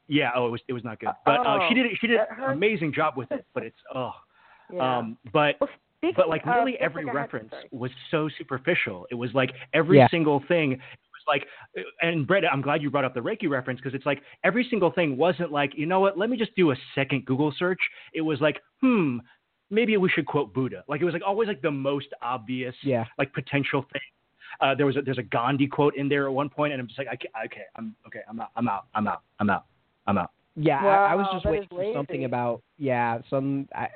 Yeah, oh, it was it was not good, but uh, she Oh, did she did an amazing job with it. But it's oh, Yeah. um, but Speaking but like of nearly Jessica every Henson- reference was so superficial. It was like every Yeah. single thing was like and Brett, I'm glad you brought up the Reiki reference because it's like every single thing wasn't like, you know what, let me just do a second Google search. It was like, hmm, maybe we should quote Buddha. Like it was like always like the most obvious Yeah. like potential thing. Uh, there was a, there's a Gandhi quote in there at one point, and I'm just like, I can't, okay, I'm okay, I'm out, I'm out, I'm out, I'm out, I'm out. Yeah, I, I was just waiting for something about yeah, some I,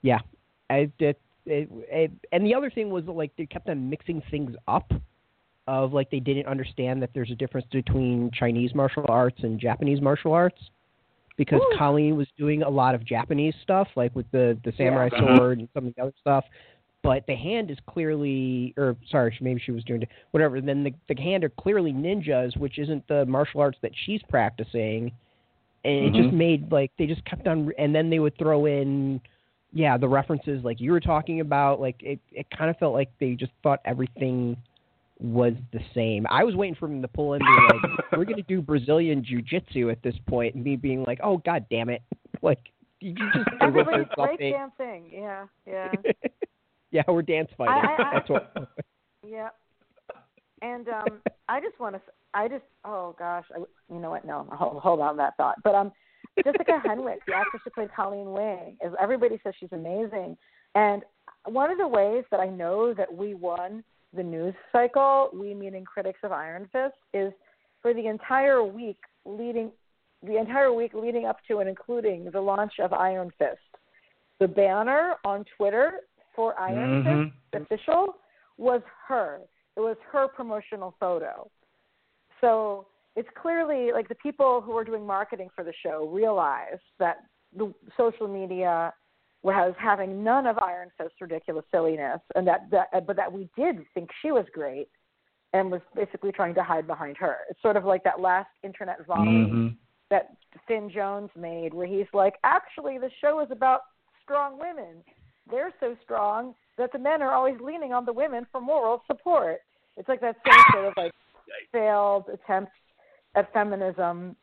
yeah, I it, it, it, and the other thing was like they kept on mixing things up, of like they didn't understand that there's a difference between Chinese martial arts and Japanese martial arts, because Woo. Colleen was doing a lot of Japanese stuff like with the the samurai Yeah. sword and some of the other stuff. But the hand is clearly, or sorry, maybe she was doing whatever. Then the the hand are clearly ninjas, which isn't the martial arts that she's practicing and it just Mhm. made like they just kept on and then they would throw in yeah the references like you were talking about like it it kind of felt like they just thought everything was the same i was waiting for them to pull in and be like we're going to do brazilian jiu-jitsu at this point and me being like oh god damn it like did you just Everybody's for something? breakdancing. Yeah, yeah. yeah we're dance fighting I- I- that's what Yeah. And um, I just want to. I just. Oh gosh. I, you know what? No. Hold, hold on that thought. But um, Jessica Henwick, the actress who played Colleen Wing, is everybody says she's amazing. And one of the ways that I know that we won the news cycle, we meaning critics of Iron Fist, is for the entire week leading, the entire week leading up to and including the launch of Iron Fist. The banner on Twitter for Iron Mhm. Fist official was her. It was her promotional photo. So it's clearly like the people who were doing marketing for the show realized that the social media was having none of Iron Fist's ridiculous silliness, and that, that but that we did think she was great, and was basically trying to hide behind her. It's sort of like that last internet volley Mhm. that Finn Jones made, where he's like, actually, the show is about strong women. They're so strong that the men are always leaning on the women for moral support. It's like that same sort of like failed attempts at feminism,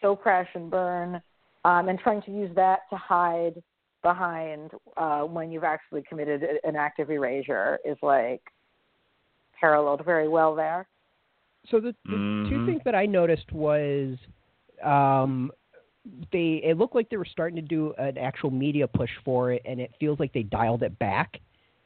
show crash and burn, um, and trying to use that to hide behind uh, when you've actually committed an act of erasure is like paralleled very well there. So the, the two Mhm. things that I noticed was um, they it looked like they were starting to do an actual media push for it, and it feels like they dialed it back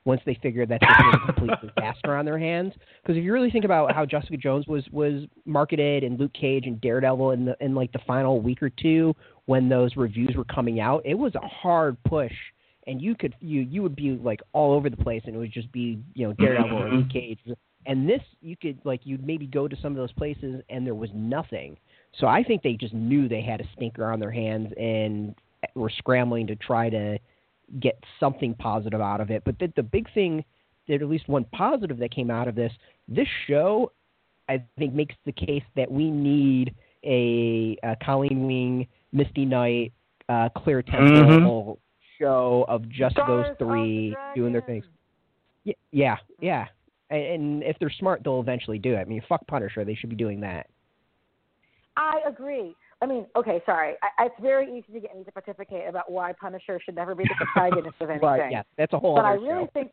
once they figured that this was a complete disaster on their hands. Because if you really think about how Jessica Jones was was marketed and Luke Cage and Daredevil in the in like the final week or two when those reviews were coming out, it was a hard push. And you could you you would be like all over the place, and it would just be you know Daredevil or Luke Cage and this you could like you'd maybe go to some of those places and there was nothing so i think they just knew they had a stinker on their hands and were scrambling to try to get something positive out of it but the, the big thing that at least one positive that came out of this this show i think makes the case that we need a, a colleen wing misty knight uh, claire temple show of just Stars those of the three doing their things yeah, yeah, yeah. And, and if they're smart, they'll eventually do it. I mean, fuck Punisher. They should be doing that. I agree. I mean, okay, sorry. I, it's very easy to get me to pontificate about why Punisher should never be the protagonist of anything. Right? Yeah, that's a whole but I really show. think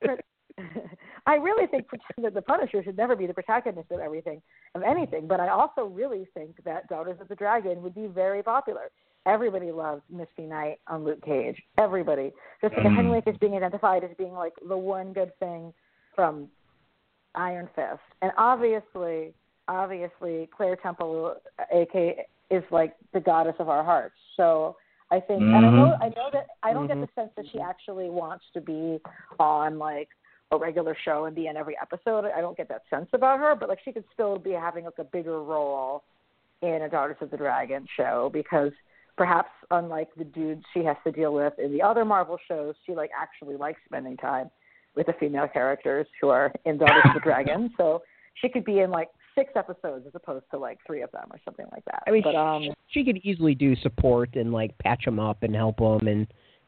I really think that the Punisher should never be the protagonist of everything of anything. But I also really think that Daughters of the Dragon would be very popular. Everybody loves Misty Knight on Luke Cage. Everybody. Just like Mm. Henwick is being identified as being like the one good thing from Iron Fist, and obviously, obviously, Claire Temple, aka, is like the goddess of our hearts. So I think, and I know, Mhm. I know that I don't Mhm. get the sense that she actually wants to be on like a regular show and be in every episode. I don't get that sense about her, but like she could still be having like a bigger role in a Daughters of the Dragon show because perhaps unlike the dudes she has to deal with in the other Marvel shows, she like actually likes spending time with the female characters who are in Daughters of the Dragon. So she could be in like six episodes as opposed to like three of them or something like that. I mean, but um, she could easily do support and like patch them up and help them and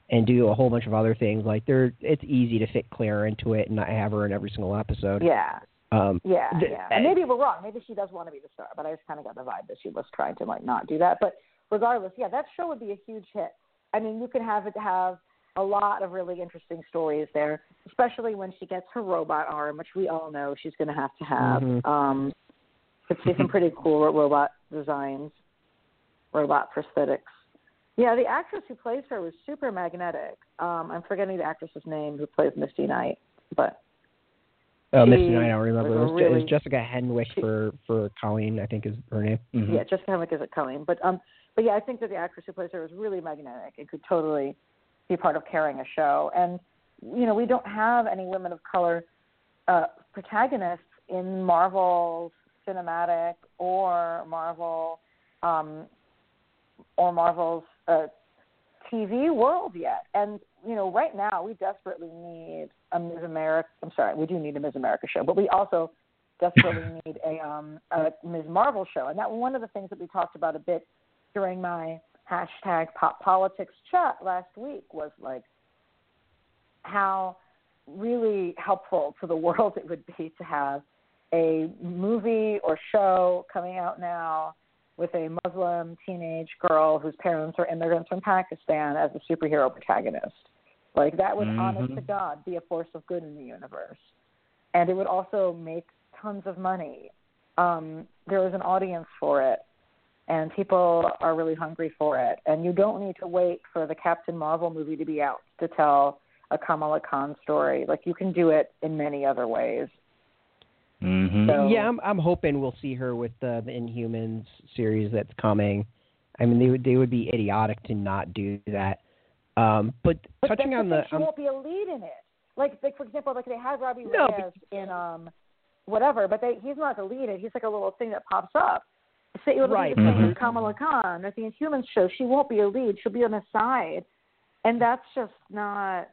and do a whole bunch of other things. Like there, it's easy to fit Claire into it and not have her in every single episode. yeah, Um, Yeah, yeah. And maybe we're wrong. Maybe she does want to be the star, but I just kind of got the vibe that she was trying to like not do that. But regardless, yeah, that show would be a huge hit. I mean, you could have it have a lot of really interesting stories there, especially when she gets her robot arm, which we all know she's going to have to have. Mhm. Um, could see some pretty cool robot designs, robot prosthetics. Yeah, the actress who plays her was super magnetic. Um, I'm forgetting the actress's name who plays Misty Knight, but Oh, Misty Knight, I don't remember. was It was, Je- it was Jessica Henwick she- for for Colleen, I think is her name. Mhm. yeah, Jessica Henwick is at Colleen. But um, but yeah, I think that the actress who plays her was really magnetic and could totally be part of carrying a show. And you know, we don't have any women of color uh, protagonists in Marvel's cinematic or Marvel um, or Marvel's uh, TV world yet. And you know, right now we desperately need a Ms. America. I'm sorry, we do need a Ms. America show, but we also desperately need a um a Ms. Marvel show. And that one of the things that we talked about a bit during my hashtag pop politics chat last week was like how really helpful to the world it would be to have a movie or show coming out now with a Muslim teenage girl whose parents are immigrants from Pakistan as a superhero protagonist. Like that would, honest Mhm. to God, be a force of good in the universe, and it would also make tons of money. Um, there is an audience for it, and people are really hungry for it. And you don't need to wait for the Captain Marvel movie to be out to tell a Kamala Khan story. Like you can do it in many other ways. Mhm. So- Yeah, I'm I'm hoping we'll see her with the, the Inhumans series that's coming. I mean, they would they would be idiotic to not do that. Um, but, But touching on the the thing, she um, won't be a lead in it. Like, like for example, like they had Robbie No, Reyes in um, whatever, but they he's not the lead. it. He's like a little thing that pops up. So it would Right. be the same Mhm. Kamala Khan at the Inhumans show. She won't be a lead. She'll be on the side, and that's just not.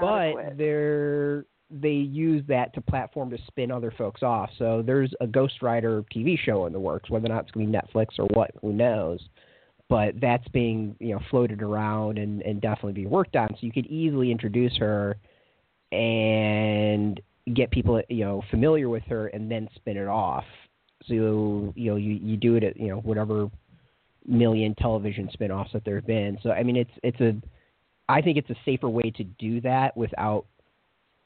but adequate. they're they use that to platform to spin other folks off. So there's a Ghost Rider TV show in the works, whether or not it's going to be Netflix or what, who knows. But that's being you know floated around and and definitely being worked on. So you could easily introduce her and get people you know familiar with her and then spin it off. So you know you you do it at you know whatever million television spin-offs that there have been. So I mean it's it's a I think it's a safer way to do that without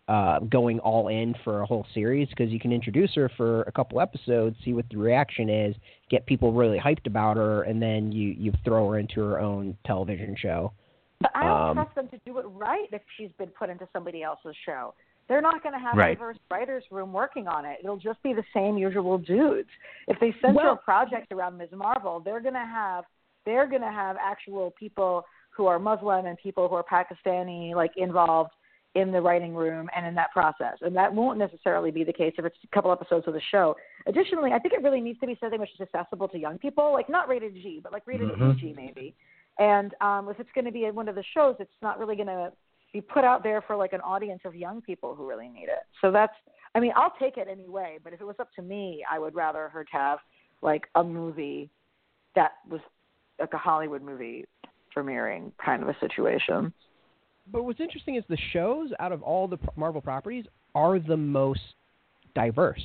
uh, going all in for a whole series because you can introduce her for a couple episodes, see what the reaction is, get people really hyped about her, and then you you throw her into her own television show. But I don't um, trust them to do it right if she's been put into somebody else's show. They're not going to have Right. a diverse writers room working on it. It'll just be the same usual dudes. If they center Well- a project around Ms. Marvel, they're going to have they're going to have actual people who are Muslim and people who are Pakistani like involved in the writing room and in that process. And that won't necessarily be the case if it's a couple episodes of the show. Additionally, I think it really needs to be something which is accessible to young people, like not rated G, but like rated Mhm. PG maybe. And um, if it's going to be one of the shows, it's not really going to be put out there for like an audience of young people who really need it. So that's, I mean, I'll take it anyway. But if it was up to me, I would rather her have like a movie that was like a Hollywood movie premiering kind of a situation. But what's interesting is the shows out of all the Marvel properties are the most diverse.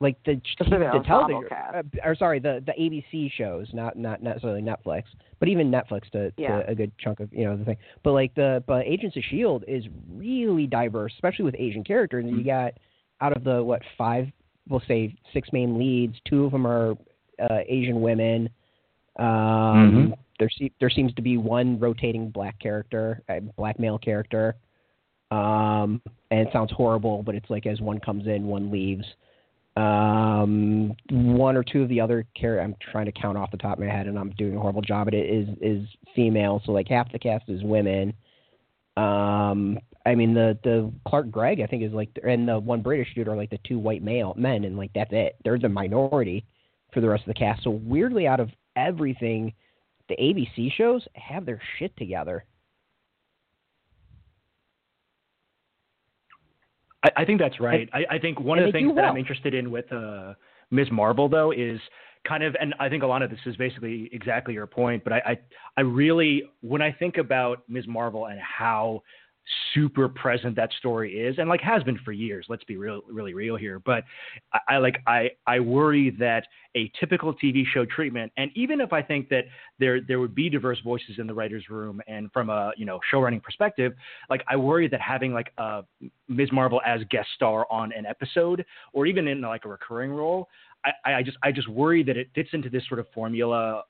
Like the Just the the television, uh, or sorry, the the ABC shows, not not necessarily Netflix, but even Netflix to, Yeah. to a good chunk of you know the thing. But like the but Agents of Shield is really diverse, especially with Asian characters. And you got out of the what five, we'll say six main leads, two of them are uh, Asian women. Um, There se- there seems to be one rotating black character, a black male character. Um, and it sounds horrible, but it's like as one comes in, one leaves. Um, one or two of the other characters, I'm trying to count off the top of my head, and I'm doing a horrible job at it. Is is female, so like half the cast is women. Um, I mean the the Clark Gregg I think is like, and the one British dude are like the two white male men, and like that's it. They're the minority for the rest of the cast. So weirdly, out of everything, the ABC shows have their shit together. I, I think that's right. I, I think one of the things that I'm interested in with uh, Ms. Marvel though is kind of, and I think a lot of this is basically exactly your point. But I, I, I really, when I think about Ms. Marvel and how super present that story is and like has been for years let's be real really real here but I, I like i i worry that a typical tv show treatment and even if i think that there there would be diverse voices in the writers room and from a you know show running perspective like i worry that having like a ms. Marvel as guest star on an episode or even in like a recurring role I, I just I just worry that it fits into this sort of formula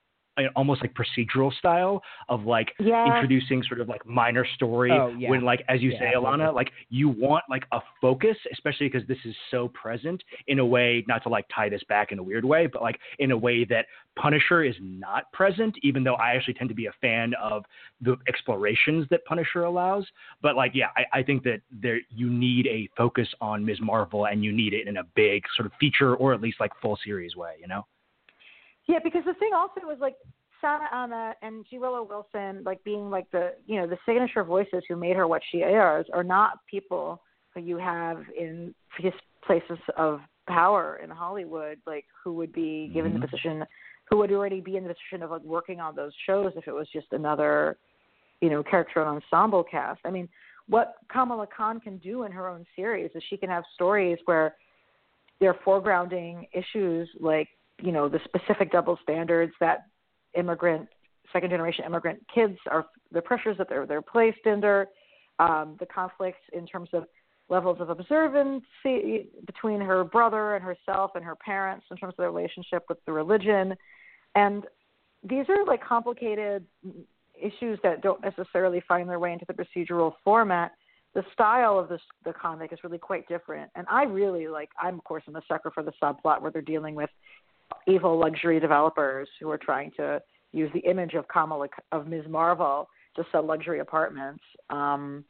almost like procedural style of like yeah. introducing sort of like minor story oh, yeah. when like as you yeah, say Elana like you want like a focus especially because this is so present in a way not to like tie this back in a weird way but like in a way that Punisher is not present even though I actually tend to be a fan of the explorations that Punisher allows but like yeah I, I think that there you need a focus on Ms. Marvel and you need it in a big sort of feature or at least like full series way you know yeah, because the thing also was like Sana Amanat and G. Willow Wilson, like being like the you know the signature voices who made her what she is, are not people who you have in places of power in Hollywood, like who would be given mm-hmm. the position, who would already be in the position of like working on those shows if it was just another, you know, character and ensemble cast. I mean, what Kamala Khan can do in her own series is she can have stories where they're foregrounding issues like you know the specific double standards that immigrant second generation immigrant kids are the pressures that they're they're placed under um, the conflicts in terms of levels of observancy between her brother and herself and her parents in terms of their relationship with the religion. And these are like complicated issues that don't necessarily find their way into the procedural format. The style of this the comic is really quite different. And i really like i'm of course i'm a sucker for the subplot where they're dealing with evil luxury developers who are trying to use the image of Kamala of Ms. Marvel to sell luxury apartments. Um,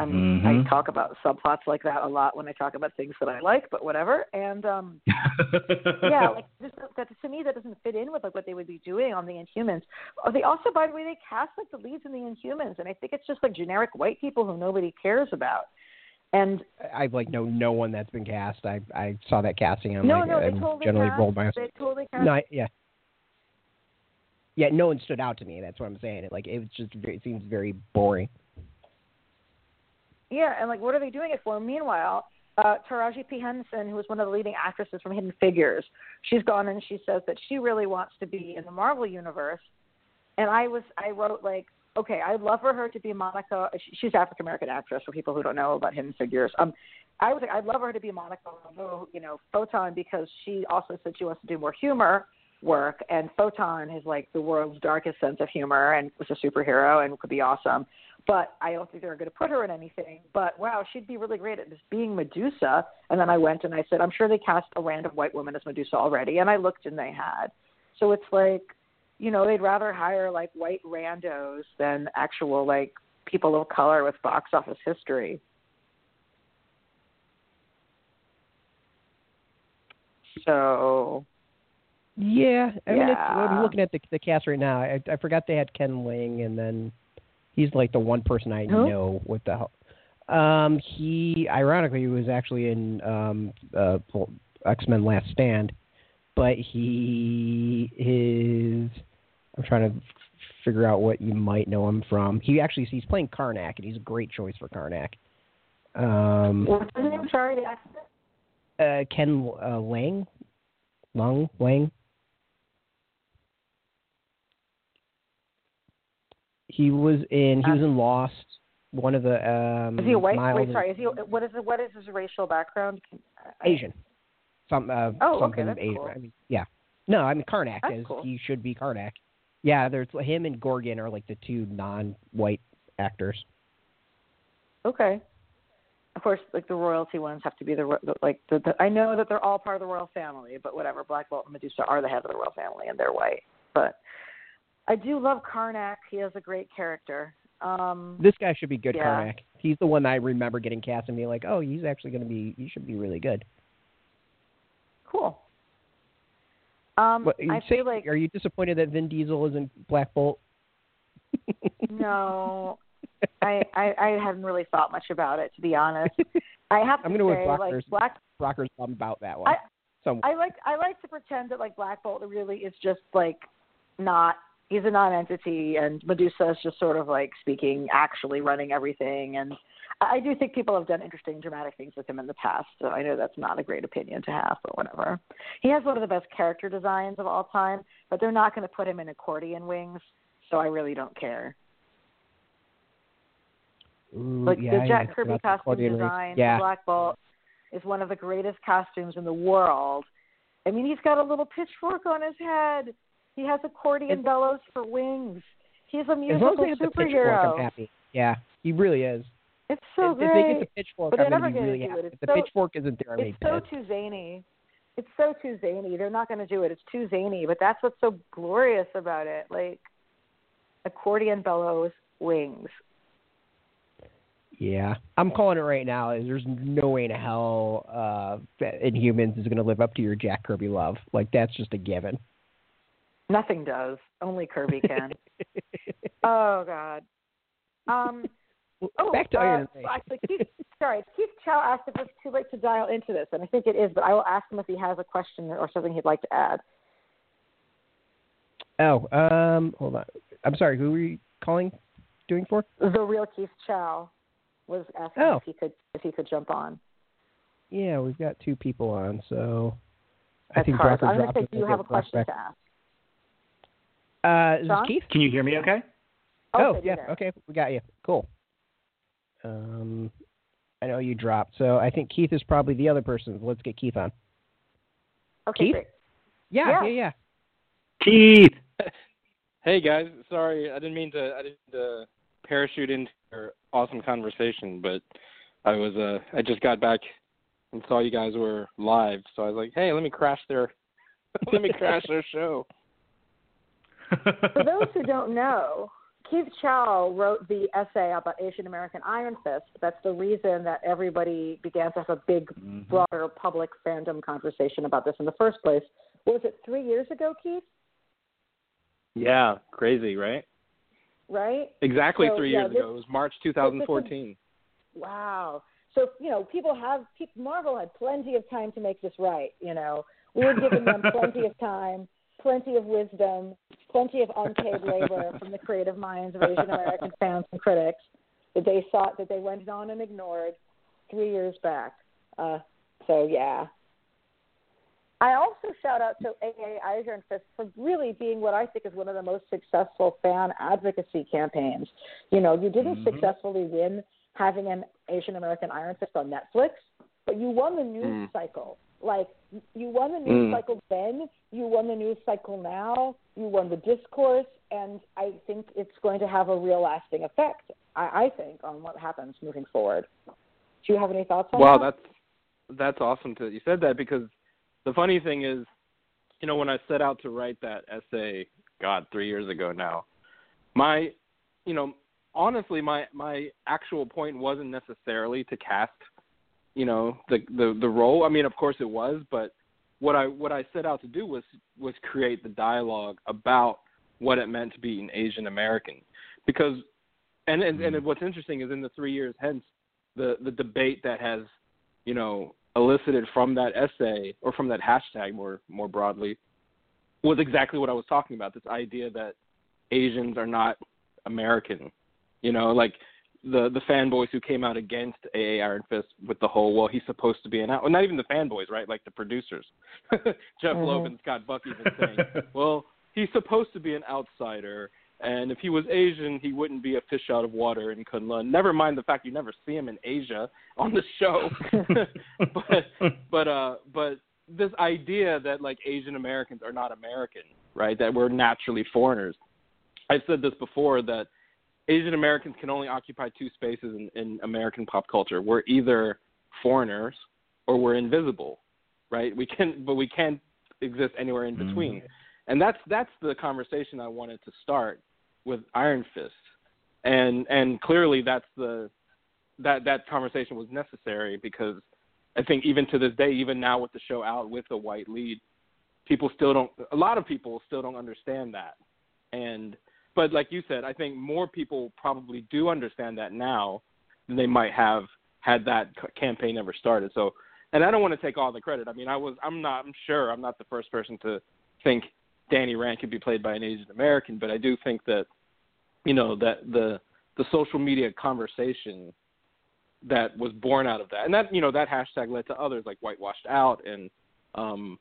I mean, mm-hmm. I talk about subplots like that a lot when I talk about things that I like, but whatever. And um, yeah, like this, that to me that doesn't fit in with like what they would be doing on the Inhumans. Oh, they also, by the way, they cast like the leads in the Inhumans, and I think it's just like generic white people who nobody cares about. And I've like know no one that's been cast. I I saw that casting. I'm no, like, no, they totally generally cast, rolled my. They totally cast. No, I, yeah. Yeah, no one stood out to me. That's what I'm saying. It like it was just it seems very boring. Yeah, and like what are they doing it for? Meanwhile, uh, Taraji P Henson, who was one of the leading actresses from Hidden Figures, she's gone and she says that she really wants to be in the Marvel universe. And I was I wrote like okay, I'd love for her to be Monica. She's African American actress for people who don't know about Hidden Figures. Um, I was I'd love her to be Monica you know, Photon because she also said she wants to do more humor work, and Photon is like the world's darkest sense of humor and was a superhero and could be awesome. But I don't think they're going to put her in anything. But wow, she'd be really great at just being Medusa. And then I went and I said, I'm sure they cast a random white woman as Medusa already, and I looked and they had. So it's like you know, they'd rather hire like white randos than actual like people of color with box office history. So yeah, I mean, yeah. it's, I'm looking at the the cast right now. I, I forgot they had Ken Leung, and then he's like the one person I Who? know with the hell. Um, he ironically was actually in um uh X Men Last Stand, but he is I'm trying to figure out what you might know him from. He actually he's playing Karnak, and he's a great choice for Karnak. Um, What's his name? Sorry. Uh, Ken uh, Lang, Lung Lang. He was in he was in Lost. One of the um. Is he a white? Wait, sorry. Is he? What is what is his racial background? Asian. Some uh, oh, something okay, that's Asian. cool. I mean, yeah. No, I mean Karnak That's is cool. he should be Karnak. Yeah, there's him and Gorgon are like the two non-white actors. Okay. Of course, like the royalty ones have to be the like the, the. I know that they're all part of the royal family, but whatever. Black Bolt and Medusa are the head of the royal family, and they're white. But I do love Karnak. He has a great character. Um, This guy should be good, Yeah. Karnak. He's the one I remember getting cast and being like, oh, he's actually going to be, he should be really good. cool. Um, What, you I say, feel like are you disappointed that Vin Diesel isn't Black Bolt? no, I, I I hadn't really thought much about it to be honest. I have to I'm say, with like Brockers. Black Rocker's bummed about that one. I- so I like I like to pretend that like Black Bolt really is just like not he's a non-entity, and Medusa is just sort of like speaking, actually running everything. And I do think people have done interesting, dramatic things with him in the past. So I know that's not a great opinion to have, but whatever. He has one of the best character designs of all time, but they're not going to put him in accordion wings, so I really don't care. Ooh, Like yeah, the Jack yeah, Kirby costume design, Yeah. Black Bolt, is one of the greatest costumes in the world. I mean, he's got a little pitchfork on his head. He has accordion bellows for wings. He's a As long musical as they have the pitchfork, superhero. I'm happy. Yeah, he really is. It's so if, if they get the pitchfork, But I'm gonna never be really happy. it. It's If the so- pitchfork isn't there, I'm It's so pissed. too zany. It's so too zany. They're not going to do it. It's too zany. But that's what's so glorious about it. Like accordion bellows wings. Yeah, I'm calling it right now. There's no way in hell uh, Inhumans is going to live up to your Jack Kirby love. Like that's just a given. Nothing does. Only Kirby can. oh God. Um. Oh, Back to uh, Iron Man. Actually, Keith, sorry, Keith Chow asked if it's too late to dial into this, and I think it is. But I will ask him if he has a question or something he'd like to add. Oh, um, hold on. I'm sorry. Who were you calling? Doing for? The real Keith Chow was asking Oh. if he could if he could jump on. Yeah, we've got two people on, so I think hard. I'm going dropped to say, do you have a question prospect. to ask? Uh, is this Keith? Can you hear me okay? Oh, good, yeah. you're. Okay, we got you. Cool. Um, I know you dropped, so I think Keith is probably the other person. Let's get Keith on. Okay, Keith? Yeah, Yeah. yeah, yeah. Keith. Hey guys, sorry, I didn't mean to. I didn't uh, parachute into your awesome conversation, but I was. Uh, I just got back and saw you guys were live, so I was like, hey, let me crash their, let me crash their show. For those who don't know, Keith Chow wrote the essay about Asian American Iron Fist. That's the reason that everybody began to have a big, Mhm. broader public fandom conversation about this in the first place. Was it three years ago, Keith? Yeah, crazy, right? Right? Exactly So, three yeah, years this- ago. It was March 2014. Wow. So you know, people have pe- Marvel had plenty of time to make this right. You know, we were giving them plenty of time, plenty of wisdom, plenty of unpaid labor from the creative minds of Asian American fans and critics that they sought, that they went on and ignored three years back. Uh, so yeah. I also shout out to AA Iron Fist for really being what I think is one of the most successful fan advocacy campaigns. You know, you didn't Mhm. successfully win having an Asian American Iron Fist on Netflix, but you won the news Mm. cycle. Like you won the news Mm. cycle then, you won the news cycle now, you won the discourse, and I think it's going to have a real lasting effect. I, I think on what happens moving forward. Do you have any thoughts on Wow, that? that's that's awesome that you said that because the funny thing is, you know, when I set out to write that essay, God, three years ago now, my, you know, honestly, my my actual point wasn't necessarily to cast, you know, the the the role. I mean, of course it was, but what I what I set out to do was was create the dialogue about what it meant to be an Asian American, because, and and, and mm-hmm. what's interesting is in the three years hence, the the debate that has, you know, elicited from that essay or from that hashtag more more broadly, was exactly what I was talking about. This idea that Asians are not American, you know, like the the fanboys who came out against AA Iron Fist with the whole well he's supposed to be an out well not even the fanboys right? Like the producers. Jeff Mhm. Loeb and Scott Buck even saying well he's supposed to be an outsider and if he was Asian he wouldn't be a fish out of water in Kunlun never mind the fact you never see him in Asia on the show. But but uh but this idea that like Asian Americans are not American right? That we're naturally foreigners. I've said this before that Asian Americans can only occupy two spaces in, in American pop culture. We're either foreigners or we're invisible, right? We can, but we can't exist anywhere in mm-hmm. between. And that's that's the conversation I wanted to start with Iron Fist, and and clearly that's the that that conversation was necessary because I think even to this day, even now with the show out with a white lead, people still don't. A lot of people still don't understand that, and but like you said, I think more people probably do understand that now than they might have had that campaign ever started. So, and I don't want to take all the credit. I mean, I was, I'm not, I'm sure I'm not the first person to think Danny Rand could be played by an Asian American, but I do think that you know that the the social media conversation that was born out of that, and that you know that hashtag led to others like whitewashed out and um,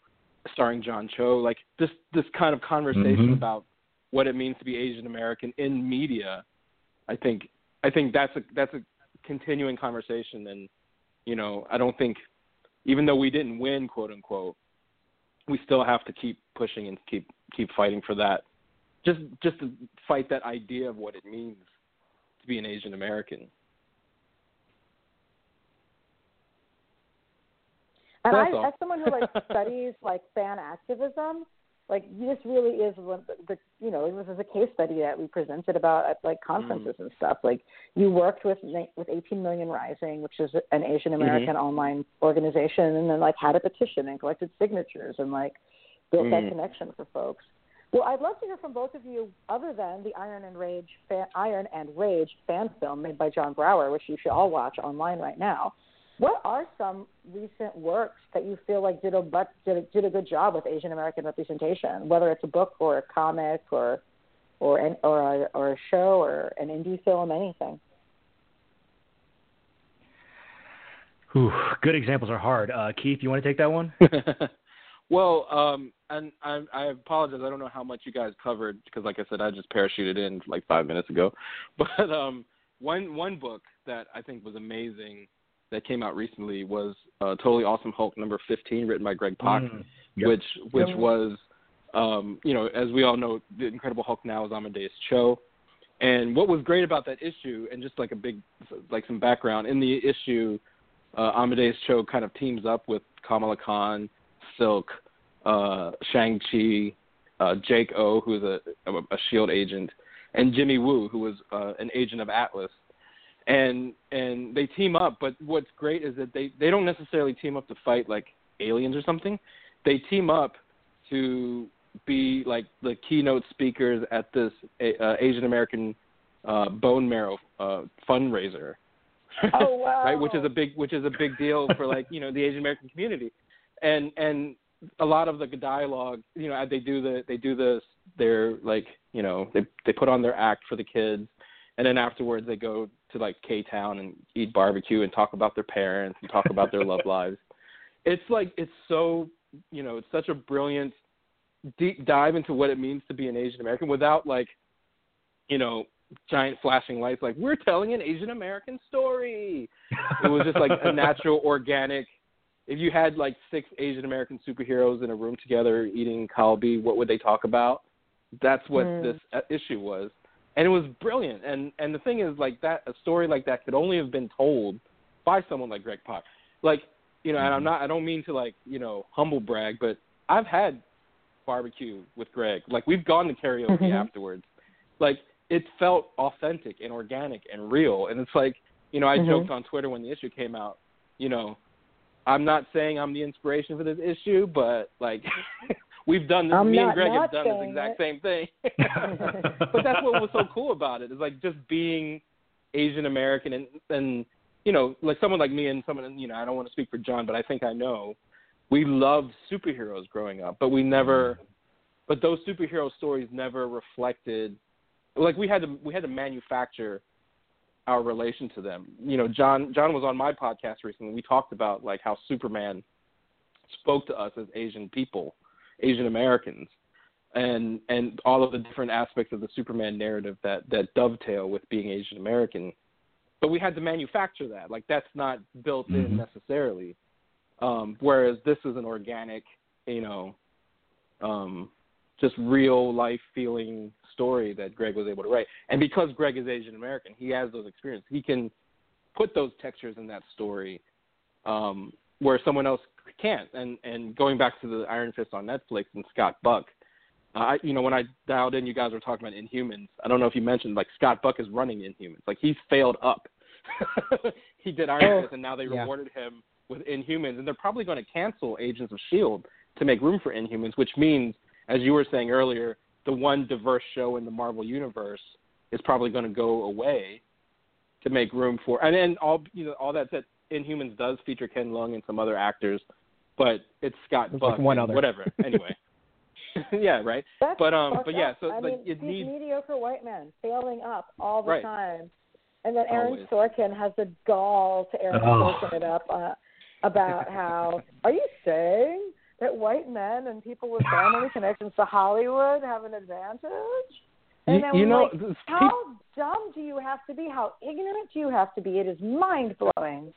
starring John Cho, like this this kind of conversation mm-hmm. about what it means to be Asian American in media. I think I think that's a that's a continuing conversation, and you know I don't think even though we didn't win, quote unquote, we still have to keep pushing and keep keep fighting for that. Just just to fight that idea of what it means to be an Asian American. And I, as someone who like studies like fan activism, like this really is one the, the you know this is a case study that we presented about at like conferences mm. and stuff. Like you worked with with 18 Million Rising, which is an Asian American mm-hmm. online organization, and then like had a petition and collected signatures and like built mm. that connection for folks. Well, I'd love to hear from both of you, other than the Iron and Rage fan, Iron and Rage fan film made by John Brougher, which you should all watch online right now. What are some recent works that you feel like did a did a, did a good job with Asian American representation, whether it's a book or a comic or or an, or a, or a show or an indie film, anything? Ooh, good examples are hard. Uh, Keith, you want to take that one? well, um, and I, I apologize. I don't know how much you guys covered because, like I said, I just parachuted in like five minutes ago. But um, one one book that I think was amazing that came out recently was uh, Totally Awesome Hulk number 15, written by Greg Pak, mm, yep. which which yep. was, um, you know, as we all know, the Incredible Hulk now is Amadeus Cho. And what was great about that issue, and just like a big, like some background in the issue, uh, Amadeus Cho kind of teams up with Kamala Khan, Silk, uh, Shang Chi, uh, Jake O, who is a, a Shield agent, and Jimmy Woo, who was uh, an agent of Atlas and and they team up. But what's great is that they they don't necessarily team up to fight like aliens or something. They team up to be like the keynote speakers at this uh, Asian American uh, bone marrow uh, fundraiser. Oh wow! right, which is a big which is a big deal for like you know the Asian American community, and and a lot of the dialogue, you know, they do the they do this. They're like you know they they put on their act for the kids, and then afterwards they go to like K Town and eat barbecue and talk about their parents and talk about their love lives. It's like it's so you know it's such a brilliant deep dive into what it means to be an Asian American without like you know giant flashing lights like we're telling an Asian American story. it was just like a natural organic. If you had like six Asian American superheroes in a room together eating kalbi, what would they talk about? That's what mm. this uh, issue was and it was brilliant. And and the thing is, like that, a story like that could only have been told by someone like Greg Pak. Like, you know, mm-hmm. and I'm mm-hmm. not, I don't mean to like, you know, humble brag, but I've had barbecue with Greg. Like, we've gone to karaoke mm-hmm. afterwards. Like, it felt authentic and organic and real. And it's like, you know, I mm-hmm. joked on Twitter when the issue came out. You know, I'm not saying I'm the inspiration for this issue, but like we've done this. I'm me and Greg have done this exact it. same thing. but that's what was so cool about it. Is like just being Asian American and and you know like someone like me and someone you know I don't want to speak for John, but I think I know we loved superheroes growing up, but we never. But those superhero stories never reflected. Like we had to we had to manufacture our relation to them. You know, John John was on my podcast recently. We talked about like how Superman spoke to us as Asian people Asian Americans, and and all of the different aspects of the Superman narrative that that dovetail with being Asian American. But we had to manufacture that. Like that's not built mm-hmm. in necessarily. Um, whereas this is an organic, you know, um, just real life feeling story that Greg was able to write. And because Greg is Asian American, he has those experiences. He can put those textures in that story um, where someone else can't. And and going back to the Iron Fist on Netflix and Scott Buck, uh, I you know when I dialed in, you guys were talking about Inhumans. I don't know if you mentioned like Scott Buck is running Inhumans. Like he's failed up. he did Iron oh, Fist, and now they yeah. rewarded him with Inhumans, and they're probably going to cancel Agents of Shield to make room for Inhumans, which means, as you were saying earlier, the one diverse show in the Marvel universe is probably going to go away to make room for. And then all you know, all that said, Inhumans does feature Ken Leung and some other actors, but it's Scott There's Buck. Like one other. Whatever. Anyway. yeah, right. That's but um, but yeah, so I like mean, it these needs mediocre white men failing up all the Right. time, and then Aaron Always. Sorkin has the gall to Aaron Oh. Sorkin it up uh, about how are you saying that white men and people with family connections to Hollywood have an advantage? And you, then you we're know, like, this how dumb do you have to be? How ignorant do you have to be? It is mind blowing.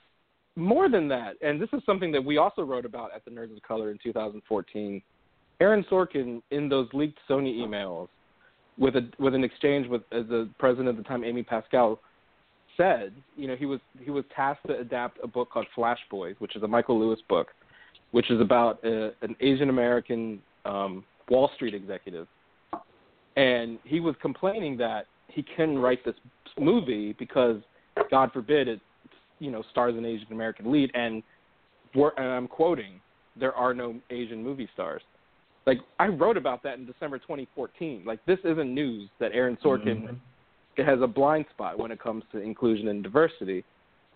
More than that, and this is something that we also wrote about at the Nerds of Color in 2014. Aaron Sorkin, in those leaked Sony emails, with a with an exchange with uh, the president at the time, Amy Pascal, said, you know, he was he was tasked to adapt a book called Flash Boys, which is a Michael Lewis book, which is about a, an Asian American um, Wall Street executive, and he was complaining that he couldn't write this movie because, God forbid, it you know stars an Asian American lead, and, we're, and I'm quoting, there are no Asian movie stars. Like I wrote about that in December 2014. Like this isn't news that Aaron Sorkin Mhm. has a blind spot when it comes to inclusion and diversity.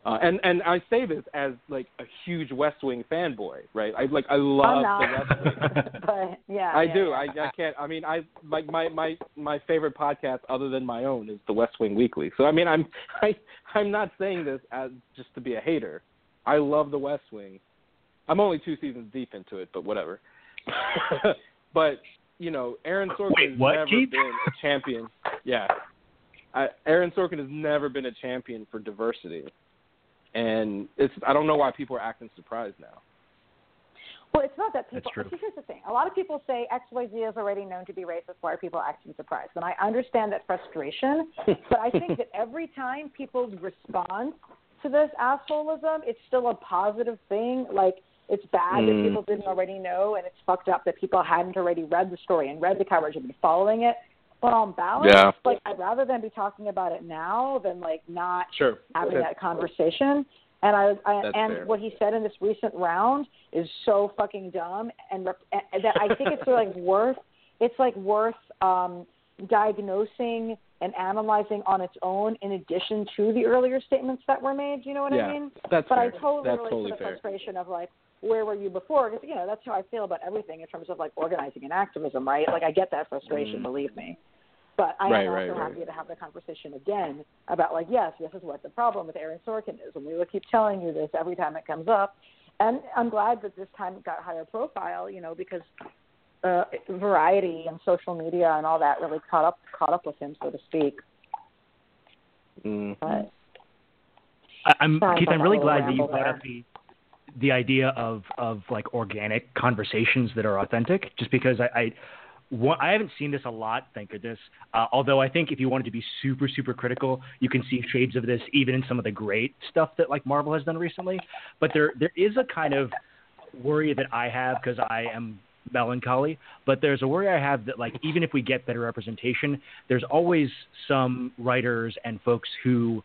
Uh, and and I say this as like a huge West Wing fanboy, right? I like I love not. the West Wing. but yeah, I yeah, do. yeah. I I can't. I mean, I like my my my favorite podcast other than my own is the West Wing Weekly. So I mean, I'm I I'm not saying this as just to be a hater. I love the West Wing. I'm only two seasons deep into it, but whatever. but you know, Aaron Sorkin Wait, has what, never Keith? been a champion. Yeah, I, Aaron Sorkin has never been a champion for diversity, and it's I don't know why people are acting surprised now. Well, it's not that people. That's true. See, here's the thing: a lot of people say X Y Z is already known to be racist. Why are people acting surprised? And I understand that frustration, but I think that every time people respond to this assholism, it's still a positive thing. Like it's bad Mm. that people didn't already know, and it's fucked up that people hadn't already read the story and read the coverage and been following it. But on balance, Yeah. like I'd rather them be talking about it now than like not Sure. having that conversation. And I, I and fair. what he said in this recent round is so fucking dumb, and, rep- and that I think it's like worth it's like worth um, diagnosing and analyzing on its own, in addition to the earlier statements that were made. You know what yeah, I mean? that's But fair. I totally that's relate totally to the fair. frustration of like, where were you before? Because you know that's how I feel about everything in terms of like organizing and activism, right? Like I get that frustration, Mm. believe me. But I Right, am right, also right. happy to have the conversation again about like, yes, this is what the problem with Aaron Sorkin is, and we will keep telling you this every time it comes up. And I'm glad that this time it got higher profile, you know, because uh, variety and social media and all that really caught up caught up with him, so to speak. Mm. But I, I'm Keith. I'm really glad that you brought there. up the the idea of of like organic conversations that are authentic. Just because I. I one, I haven't seen this a lot, thank goodness. Uh, although I think if you wanted to be super, super critical, you can see shades of this even in some of the great stuff that like Marvel has done recently. But there, there is a kind of worry that I have because I am melancholy. But there's a worry I have that like even if we get better representation, there's always some writers and folks who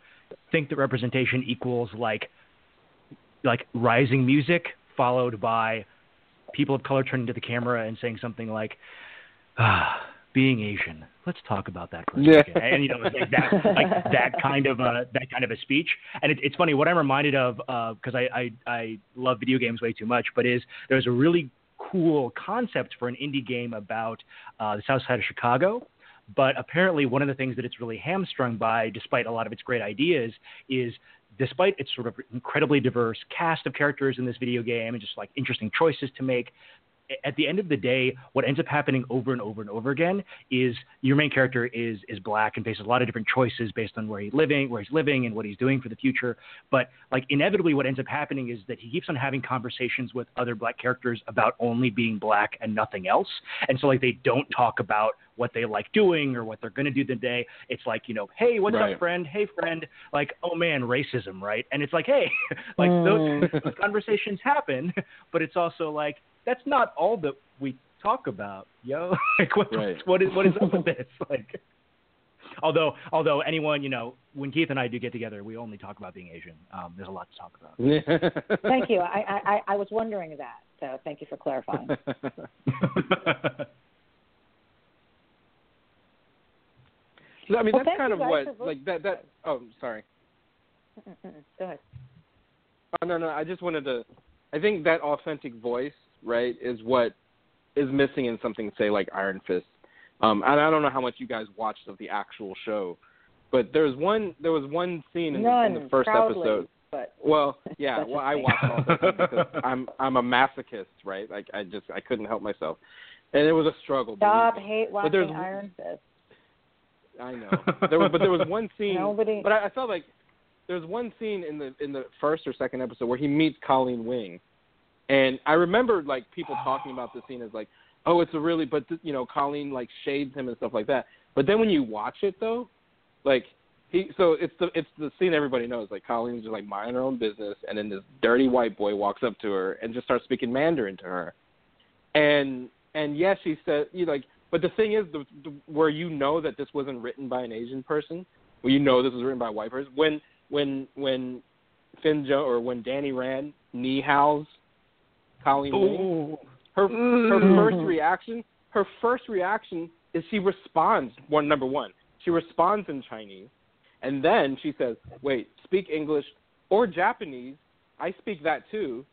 think that representation equals like like rising music followed by people of color turning to the camera and saying something like ah, being Asian. Let's talk about that for a Yeah. second. And you know, like that like that kind of a that kind of a speech. And it, it's funny what I'm reminded of because I, I I love video games way too much, but is there's a really cool concept for an indie game about uh, the South Side of Chicago. But apparently, one of the things that it's really hamstrung by, despite a lot of its great ideas, is despite its sort of incredibly diverse cast of characters in this video game and just like interesting choices to make, at the end of the day, what ends up happening over and over and over again is your main character is is black and faces a lot of different choices based on where he's living, where he's living, and what he's doing for the future. But like inevitably, what ends up happening is that he keeps on having conversations with other black characters about only being black and nothing else. And so like they don't talk about what they like doing or what they're going to do today. It's like you know, hey, what's Right. up, friend? Hey, friend. Like, oh man, racism, right? And it's like, hey, like Mm. those, those conversations happen, but it's also like that's not all that we talk about, yo. like, what, Right. what is what is up with this? Like, although although anyone you know, when Keith and I do get together, we only talk about being Asian. Um, there's a lot to talk about. thank you. I, I I- I was wondering that, so thank you for clarifying. I mean, Well, that's kind of what like that. That. Oh, sorry. Go ahead. Oh, no, no. I just wanted to. I think that authentic voice, right, is what is missing in something say like Iron Fist. Um, and I don't know how much you guys watched of the actual show, but there was one there was one scene in, None, the, in the first proudly, episode. But Well, yeah, well I watched all of them because I'm I'm a masochist, right? Like I just I couldn't help myself, and it was a struggle. stop hate watching Iron Fist. I know. There was, but there was one scene. Nobody. But I, I felt like there was one scene in the in the first or second episode where he meets Colleen Wing, and I remember like people talking about the scene as like, oh, it's a really, but th- you know, Colleen like shades him and stuff like that. But then when you watch it though, like he, so it's the it's the scene everybody knows. Like Colleen's just like minding her own business, and then this dirty white boy walks up to her and just starts speaking Mandarin to her, and and yes, she said, you like, but the thing is, the, the, where you know that this wasn't written by an Asian person, where you know this was written by a white person, when when when Finn jo- or when Danny Rand knee hows Colleen Wing, her her mm. first reaction, her first reaction is she responds one number one. She responds in Chinese, and then she says, "Wait, speak English or Japanese. I speak that too."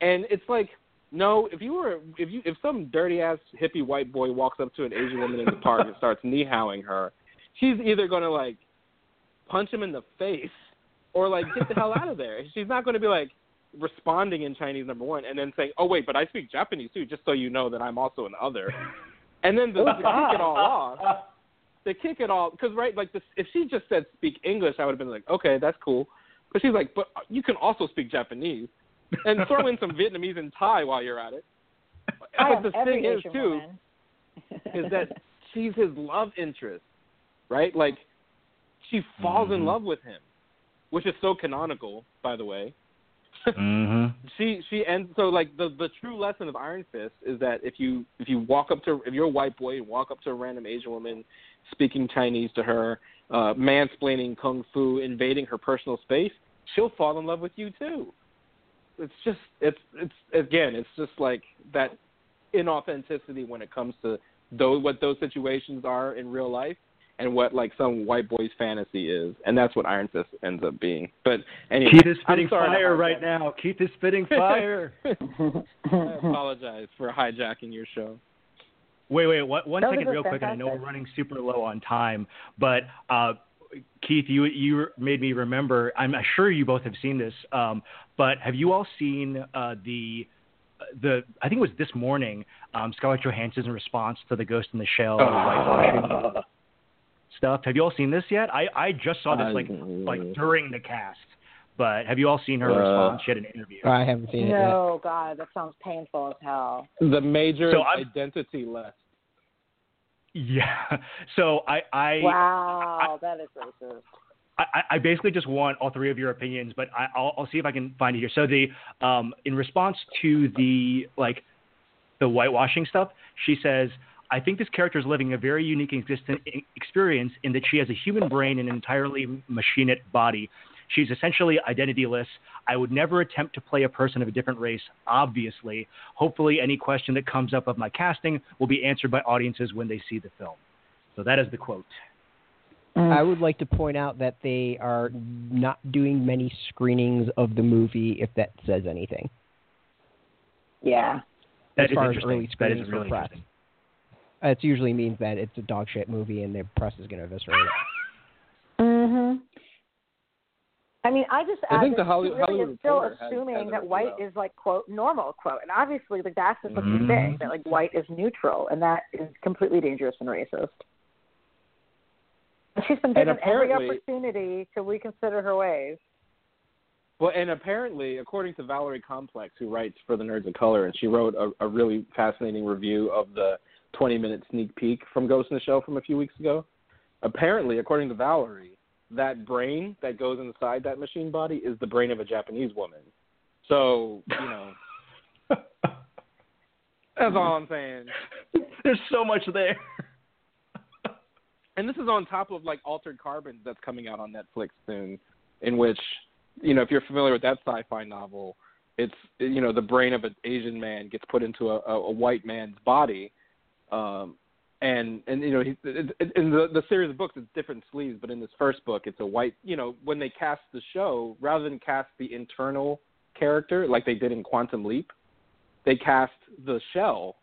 And it's like, no, if you were if you if some dirty ass hippie white boy walks up to an Asian woman in the park and starts knee howing her, she's either gonna like punch him in the face or like get the hell out of there. She's not gonna be like responding in Chinese number one and then saying, "Oh wait, but I speak Japanese too," just so you know that I'm also an other. And then the, to kick it all off, to kick it all, because right, like this, if she just said speak English, I would have been like, okay, that's cool. But she's like, but you can also speak Japanese, and throw in some Vietnamese and Thai while you're at it. I but am the every thing is Asian too, is that she's his love interest, right? Like she falls in Mhm. love with him, which is so canonical, by the way. Hmm she she and so like the the true lesson of Iron Fist is that if you if you walk up to if you're a white boy and walk up to a random Asian woman speaking Chinese to her, uh mansplaining kung fu, invading her personal space, she'll fall in love with you too. It's just it's it's again, it's just like that inauthenticity when it comes to those what those situations are in real life and what like some white boy's fantasy is, and that's what Iron Fist ends up being. But anyway, Keith is spitting fire hijack. right now. Keith is spitting fire. I apologize for hijacking your show. Wait, wait, one, one No, second, this is real quick, and I know we're running super low on time, but uh, Keith, you you made me remember. I'm sure you both have seen this, um, but have you all seen uh, the the? I think it was this morning. Um, Scarlett Johansson's response to the Ghost in the Shell whitewashing stuff. Have you all seen this yet? I I just saw this like like during the cast. But have you all seen her Uh, response? She had an interview. I haven't seen it no, God, that sounds painful as hell. the major So identity left. Yeah. So I I Wow, that is racist. I, I basically just want all three of your opinions, but I, I'll, I'll see if I can find it here. So the um, in response to the like the whitewashing stuff, she says, "I think this character is living a very unique existent experience in that she has a human brain and an entirely machinate body. She's essentially identityless. I would never attempt to play a person of a different race. Obviously, hopefully, any question that comes up of my casting will be answered by audiences when they see the film." So that is the quote. Mm. I would like to point out that they are not doing many screenings of the movie, if that says anything. Yeah. That as is far as early That screenings is for press. interesting. It usually means that it's a dog shit movie and the press is going to eviscerate it. Mhm. I mean, I just I think the Holly- she really Hollywood is still Reporter has- assuming has that white well. is like quote normal quote, and obviously like that's just what she's Mhm. saying that like white is neutral, and that is completely dangerous and racist. She's been given every opportunity to reconsider her ways. Well, and apparently, according to Valerie Complex, who writes for the Nerds of Color, and she wrote a, a really fascinating review of the 20-minute sneak peek from Ghost in the Shell from a few weeks ago. Apparently, according to Valerie, that brain that goes inside that machine body is the brain of a Japanese woman. So, you know, that's all I'm saying. There's so much there. and this is on top of like Altered Carbon that's coming out on Netflix soon, in which you know if you're familiar with that sci-fi novel, it's you know the brain of an Asian man gets put into a, a, a white man's body, um, and and you know he, in the the series of books it's different sleeves, but in this first book it's a white you know when they cast the show rather than cast the internal character like they did in Quantum Leap, they cast the shell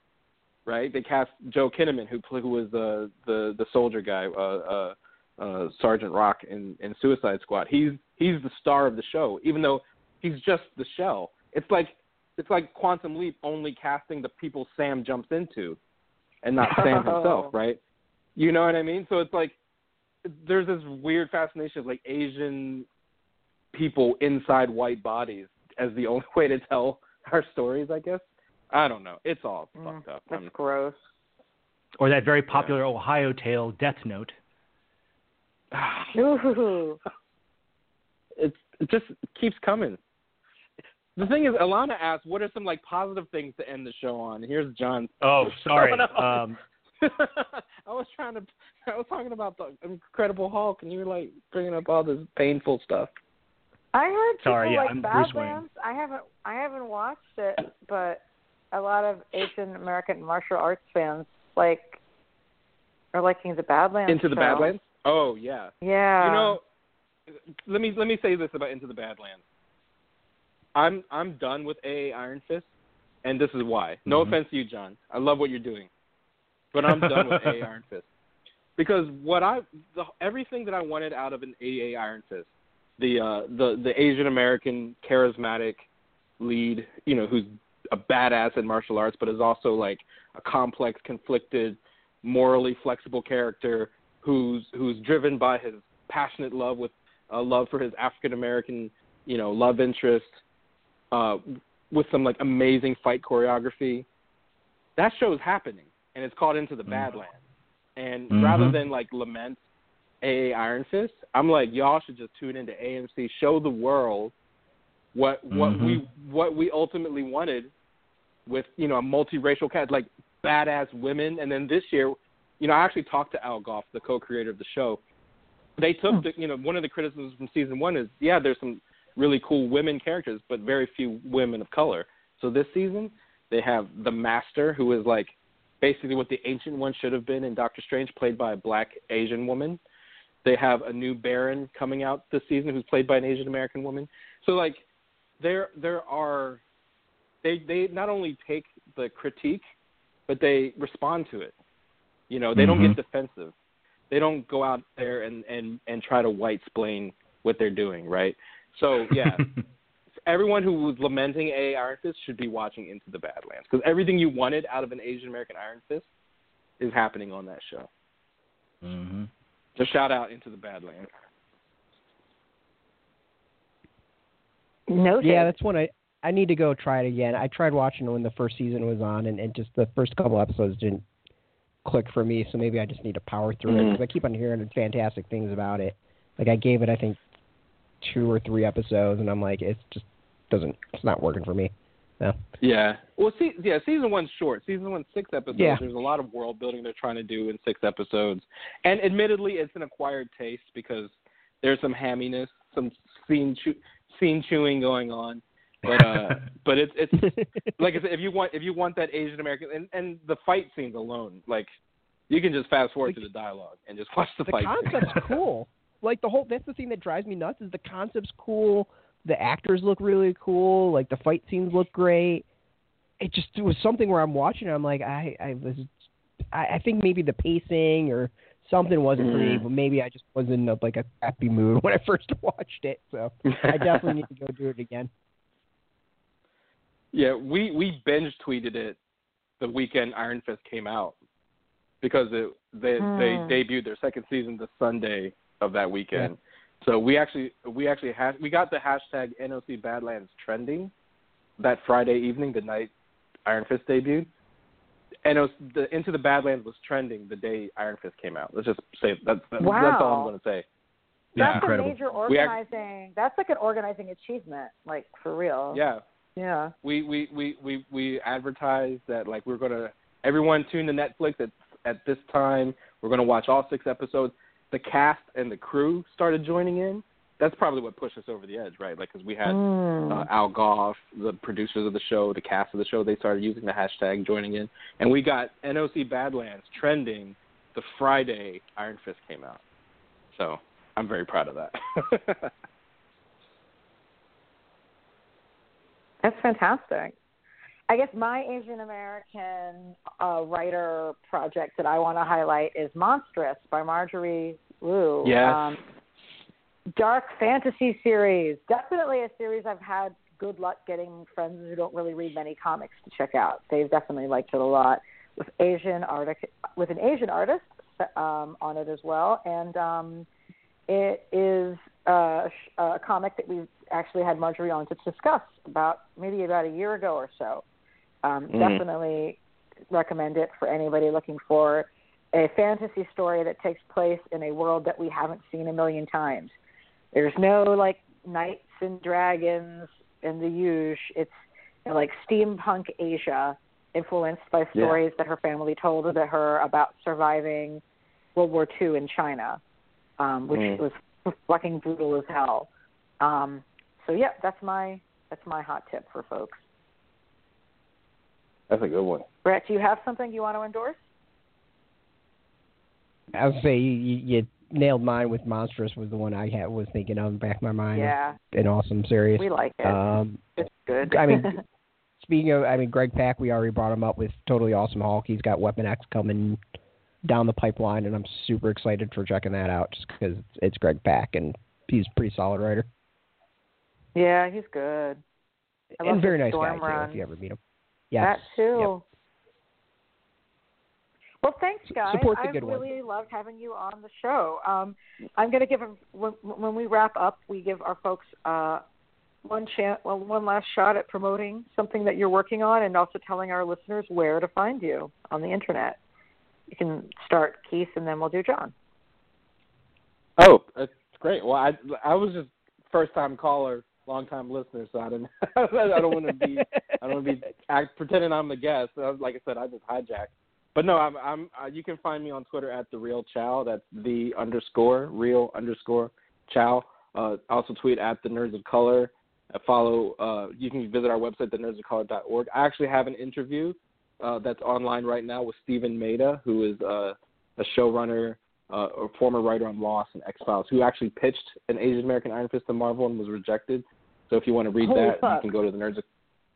right? They cast Joe Kinnaman, who who was the the the soldier guy, uh, uh, uh, Sergeant Rock in in Suicide Squad. He's he's the star of the show, even though he's just the shell. It's like it's like Quantum Leap only casting the people Sam jumps into, and not Sam himself, right? You know what I mean? So it's like there's this weird fascination of like Asian people inside white bodies as the only way to tell our stories, I guess. I don't know. It's all Mm, fucked up. That's I'm- gross. Or that very popular Ohio tale, Death Note. Ooh. it's it just keeps coming. The thing is, Elana asked, "What are some like positive things to end the show on?" Here's John. Oh, sorry. No, no. Um, I was trying to. I was talking about the Incredible Hulk, and you were like bringing up all this painful stuff. I heard people Sorry, yeah, like I'm Badlands. I haven't I haven't watched it, but a lot of Asian American martial arts fans like are liking the Badlands. Into the show. Badlands. Oh yeah. Yeah. You know, let me let me say this about Into the Badlands. I'm I'm done with AA Iron Fist, and this is why. No Mhm. offense to you, John. I love what you're doing, but I'm done with AA Iron Fist because what I the, everything that I wanted out of an AA Iron Fist, the uh, the the Asian American charismatic lead, you know, who's a badass in martial arts, but is also like a complex, conflicted, morally flexible character who's who's driven by his passionate love with a love for his African American, you know, love interest, uh, with some like amazing fight choreography. That show is happening, and it's called Into the Mhm. Badlands. And Mhm. rather than like lament AA Iron Fist, I'm like, y'all should just tune into AMC, show the world what what Mhm. we what we ultimately wanted with you know a multiracial cast like badass women, and then this year, you know, I actually talked to Al Gough, the co-creator of the show. They took the you know one of the criticisms from season one is yeah, there's some really cool women characters, but very few women of color. So this season they have the Master, who is like basically what the Ancient One should have been in Doctor Strange, played by a black Asian woman. They have a new Baron coming out this season, who's played by an Asian American woman. So like there there are they they not only take the critique, but they respond to it. You know, they don't Mhm. get defensive. They don't go out there and and and try to white splain what they're doing, right? So yeah, everyone who was lamenting AA Iron Fist should be watching Into the Badlands because everything you wanted out of an Asian American Iron Fist is happening on that show. Mm-hmm. So shout out Into the Badlands. No. Yeah, that's one I I need to go try it again. I tried watching it when the first season was on, and, and just the first couple episodes didn't click for me. So maybe I just need to power through it Mhm. because I keep on hearing fantastic things about it. Like I gave it, I think, two or three episodes, and I'm like, it just doesn't. It's not working for me. No. Yeah. Well, see, yeah, season one's short. Season one's six episodes. Yeah. There's a lot of world building they're trying to do in six episodes, and admittedly, it's an acquired taste because there's some hamminess, some scene chew- scene chewing going on. But uh, but it's it's like I said, if you want if you want that Asian American and and the fight scenes alone, like you can just fast forward to the dialogue and just watch the, the fight. scenes. concept's cool. Like the whole that's the thing that drives me nuts is the concept's cool. The actors look really cool. Like the fight scenes look great. It just it was something where I'm watching. it, I'm like I I was I, I think maybe the pacing or something wasn't for me, Mhm. but maybe I just was in a, like a happy mood when I first watched it. So I definitely need to go do it again. Yeah, we we binge tweeted it the weekend Iron Fist came out because it they Hmm. they debuted their second season the Sunday of that weekend. So we actually we actually had we got the hashtag NOC Badlands trending that Friday evening, the night Iron Fist debuted. NOC, the Into the Badlands was trending the day Iron Fist came out. Let's just say that's that's, that's all I'm going to say. Yeah, That's incredible. a major We act- organizing. that's like an organizing achievement, like for real. Yeah, Yeah. we we we we we advertised that like we're gonna everyone tune to Netflix at at this time. We're gonna watch all six episodes. The cast and the crew started joining in. That's probably what pushed us over the edge, right? Like because we had Mm. uh, Al Gough, the producers of the show, the cast of the show. They started using the hashtag joining in, and we got NOC Badlands trending the Friday Iron Fist came out. So I'm very proud of that. That's fantastic. I guess my Asian American uh, writer project that I want to highlight is Monstrous by Marjorie Liu. Yes. Um, dark fantasy series. Definitely a series I've had good luck getting friends who don't really read many comics to check out. They've definitely liked it a lot. With Asian artist, with an Asian artist um, on it as well, and um, it is uh, a comic that we've actually had Marjorie on to discuss about maybe about a year ago or so. Um, Mhm. Definitely recommend it for anybody looking for a fantasy story that takes place in a world that we haven't seen a million times. There's no like knights and dragons and the huge. It's you know, like steampunk Asia, influenced by Yeah. stories that her family told to her about surviving World War II in China, um, which Mm. was fucking brutal as hell. Um, so yeah, that's my that's my hot tip for folks. That's a good one. Brett, do you have something you want to endorse? I would say you, you, you nailed mine with Monstrous was the one I had was thinking of in the back of my mind. Yeah, An awesome series. we like it. Um, it's good. I mean, speaking of, I mean, Greg Pak, we already brought him up with Totally Awesome Hulk. He's got Weapon X coming down the pipeline, and I'm super excited for checking that out just because it's, it's Greg Pak and he's a pretty solid writer. yeah, he's good. I love and very nice guy, too, if you ever meet him. Yes. That too. Well, thanks, guys. Support the I good one. really loved having you on the show. Um, I'm going to give them when, when we wrap up, we give our folks uh, one chance, well, one last shot at promoting something that you're working on, and also telling our listeners where to find you on the internet. You can start Keith, and then we'll do John. Oh, that's great. Well, I I was just first time caller, long time listener, so I didn't I don't want to be I don't want to be act, pretending I'm the guest. Uh, Like I said, I just hijacked. But no, I'm I'm uh, you can find me on Twitter at the real Chow. That's the underscore real underscore Chow. Uh, I also tweet at the Nerds of Color. I follow. Uh, you can visit our website, thenerdsofcolor.org. I actually have an interview uh, that's online right now with Steven Maeda, who is uh, a showrunner, uh, a former writer on Lost and X Files, who actually pitched an Asian American Iron Fist to Marvel and was rejected. So if you want to read Holy that, fuck. you can go to the Nerds of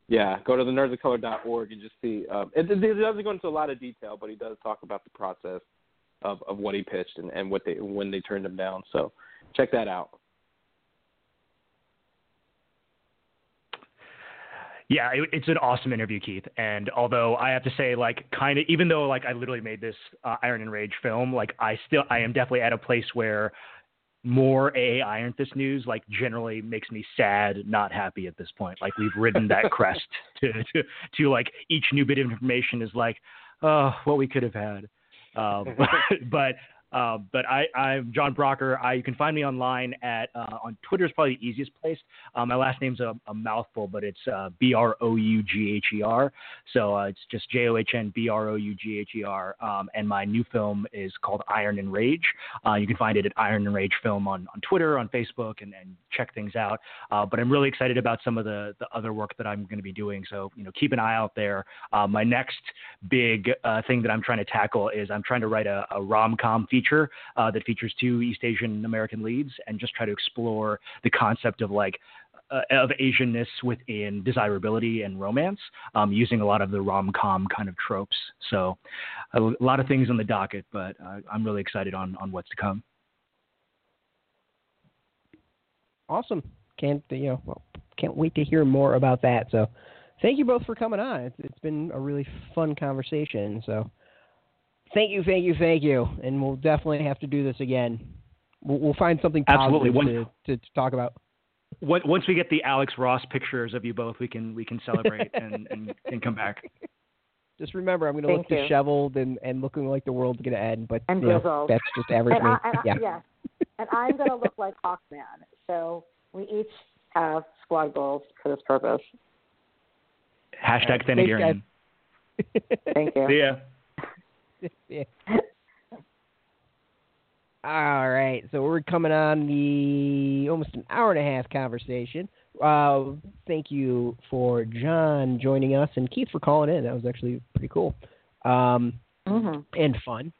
yeah, go to the nerdsofcolor.org and just see. Um, it, it, it doesn't go into a lot of detail, but he does talk about the process of, of what he pitched and, and what they when they turned him down. So check that out. Yeah, it, it's an awesome interview, Keith. And although I have to say, like, kind of, even though like I literally made this uh, Iron and Rage film, like I still, I am definitely at a place where more AA Iron Fist news like generally makes me sad, not happy at this point. Like we've ridden that crest to, to to like each new bit of information is like, oh, what we could have had. Um, but uh, but I, I'm John Brougher. I, you can find me online at uh, on Twitter is probably the easiest place. Uh, my last name's a, a mouthful, but it's uh, B R O U G H E R. So uh, it's just J O H N B R O U G H E R. Um, and my new film is called Iron and Rage. Uh, you can find it at Iron and Rage Film on, on Twitter, on Facebook, and, and check things out. Uh, but I'm really excited about some of the, the other work that I'm going to be doing. So you know, keep an eye out there. Uh, my next big uh, thing that I'm trying to tackle is I'm trying to write a, a rom com feature uh, that features two East Asian American leads and just try to explore the concept of like uh, of Asianness within desirability and romance, um, using a lot of the rom com kind of tropes. So, a, a lot of things on the docket, but uh, I'm really excited on on what's to come. Awesome. Can't you know? Well, can't wait to hear more about that. So, thank you both for coming on. It's, it's been a really fun conversation. So, thank you, thank you, thank you. And we'll definitely have to do this again. We'll, we'll find something Absolutely. positive One- to, to, to talk about. Once once we get the Alex Ross pictures of you both, we can we can celebrate and, and, and come back. Just remember, I'm going to look you. disheveled and, and looking like the world's going to end, but And you know, that's just average and me. I, and I, yeah. yes. And I'm going to look like Hawkman. So we each have squad goals for this purpose. Hashtag Thanks, Thanagarian. Thank you. See ya. Yeah. All right, so we're coming on the almost an hour and a half conversation. Uh, thank you for John joining us and Keith for calling in. That was actually pretty cool um, hmm and fun.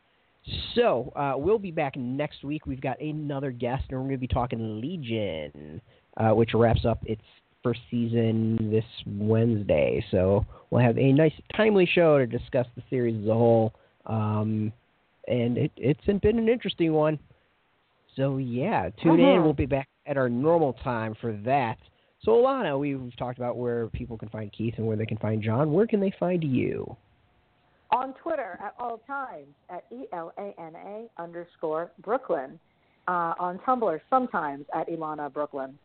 So uh, we'll be back next week. We've got another guest, and we're going to be talking Legion, uh, which wraps up its first season this Wednesday. So we'll have a nice, timely show to discuss the series as a whole. Um, and it, it's been an interesting one. So yeah, tune Uh-huh. in. We'll be back at our normal time for that. So Elana, we've talked about where people can find Keith and where they can find John. Where can they find you? on Twitter at all times at E L A N A underscore Brooklyn. Uh, on Tumblr sometimes at Elana Brooklyn.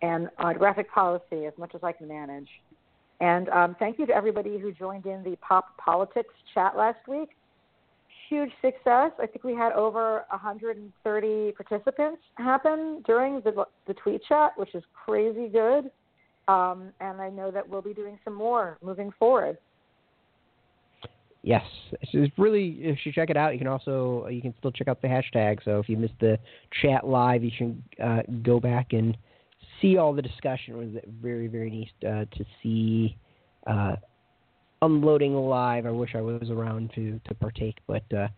And on Graphic Policy as much as I can manage. And um, thank you to everybody who joined in the Pop Politics chat last week. Huge success. I think we had over 130 participants happen during the, the tweet chat, which is crazy good. Um, and I know that we'll be doing some more moving forward. Yes, it's really. If You check it out. You can also you can still check out the hashtag. So if you missed the chat live, you can uh, go back and see all the discussion. It was very very neat uh, to see uh, unloading live. I wish I was around to to partake, but uh,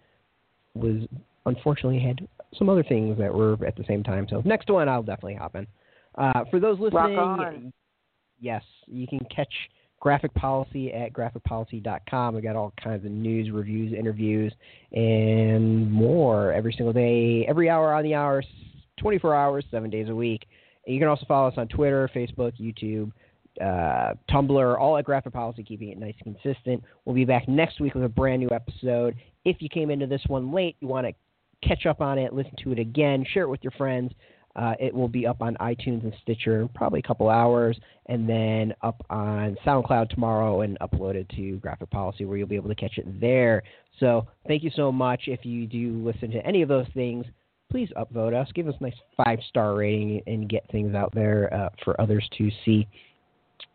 was unfortunately had some other things that were at the same time. So next one, I'll definitely hop in. Uh, for those listening, yes, you can catch Graphic Policy at graphicpolicy.com. We got all kinds of news, reviews, interviews, and more every single day, every hour on the hour, 24 hours, seven days a week. And you can also follow us on Twitter, Facebook, YouTube, uh, Tumblr, all at Graphic Policy, keeping it nice and consistent. We'll be back next week with a brand new episode. If you came into this one late, you want to catch up on it, listen to it again, share it with your friends. Uh, it will be up on iTunes and Stitcher probably a couple hours, and then up on SoundCloud tomorrow and uploaded to Graphic Policy, where you'll be able to catch it there. So thank you so much. If you do listen to any of those things, please upvote us, give us a nice five star rating, and get things out there uh, for others to see.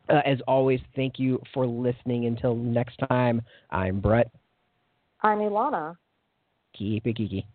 Uh, as always, thank you for listening. Until next time, I'm Brett. I'm Elana. Keep it geeky.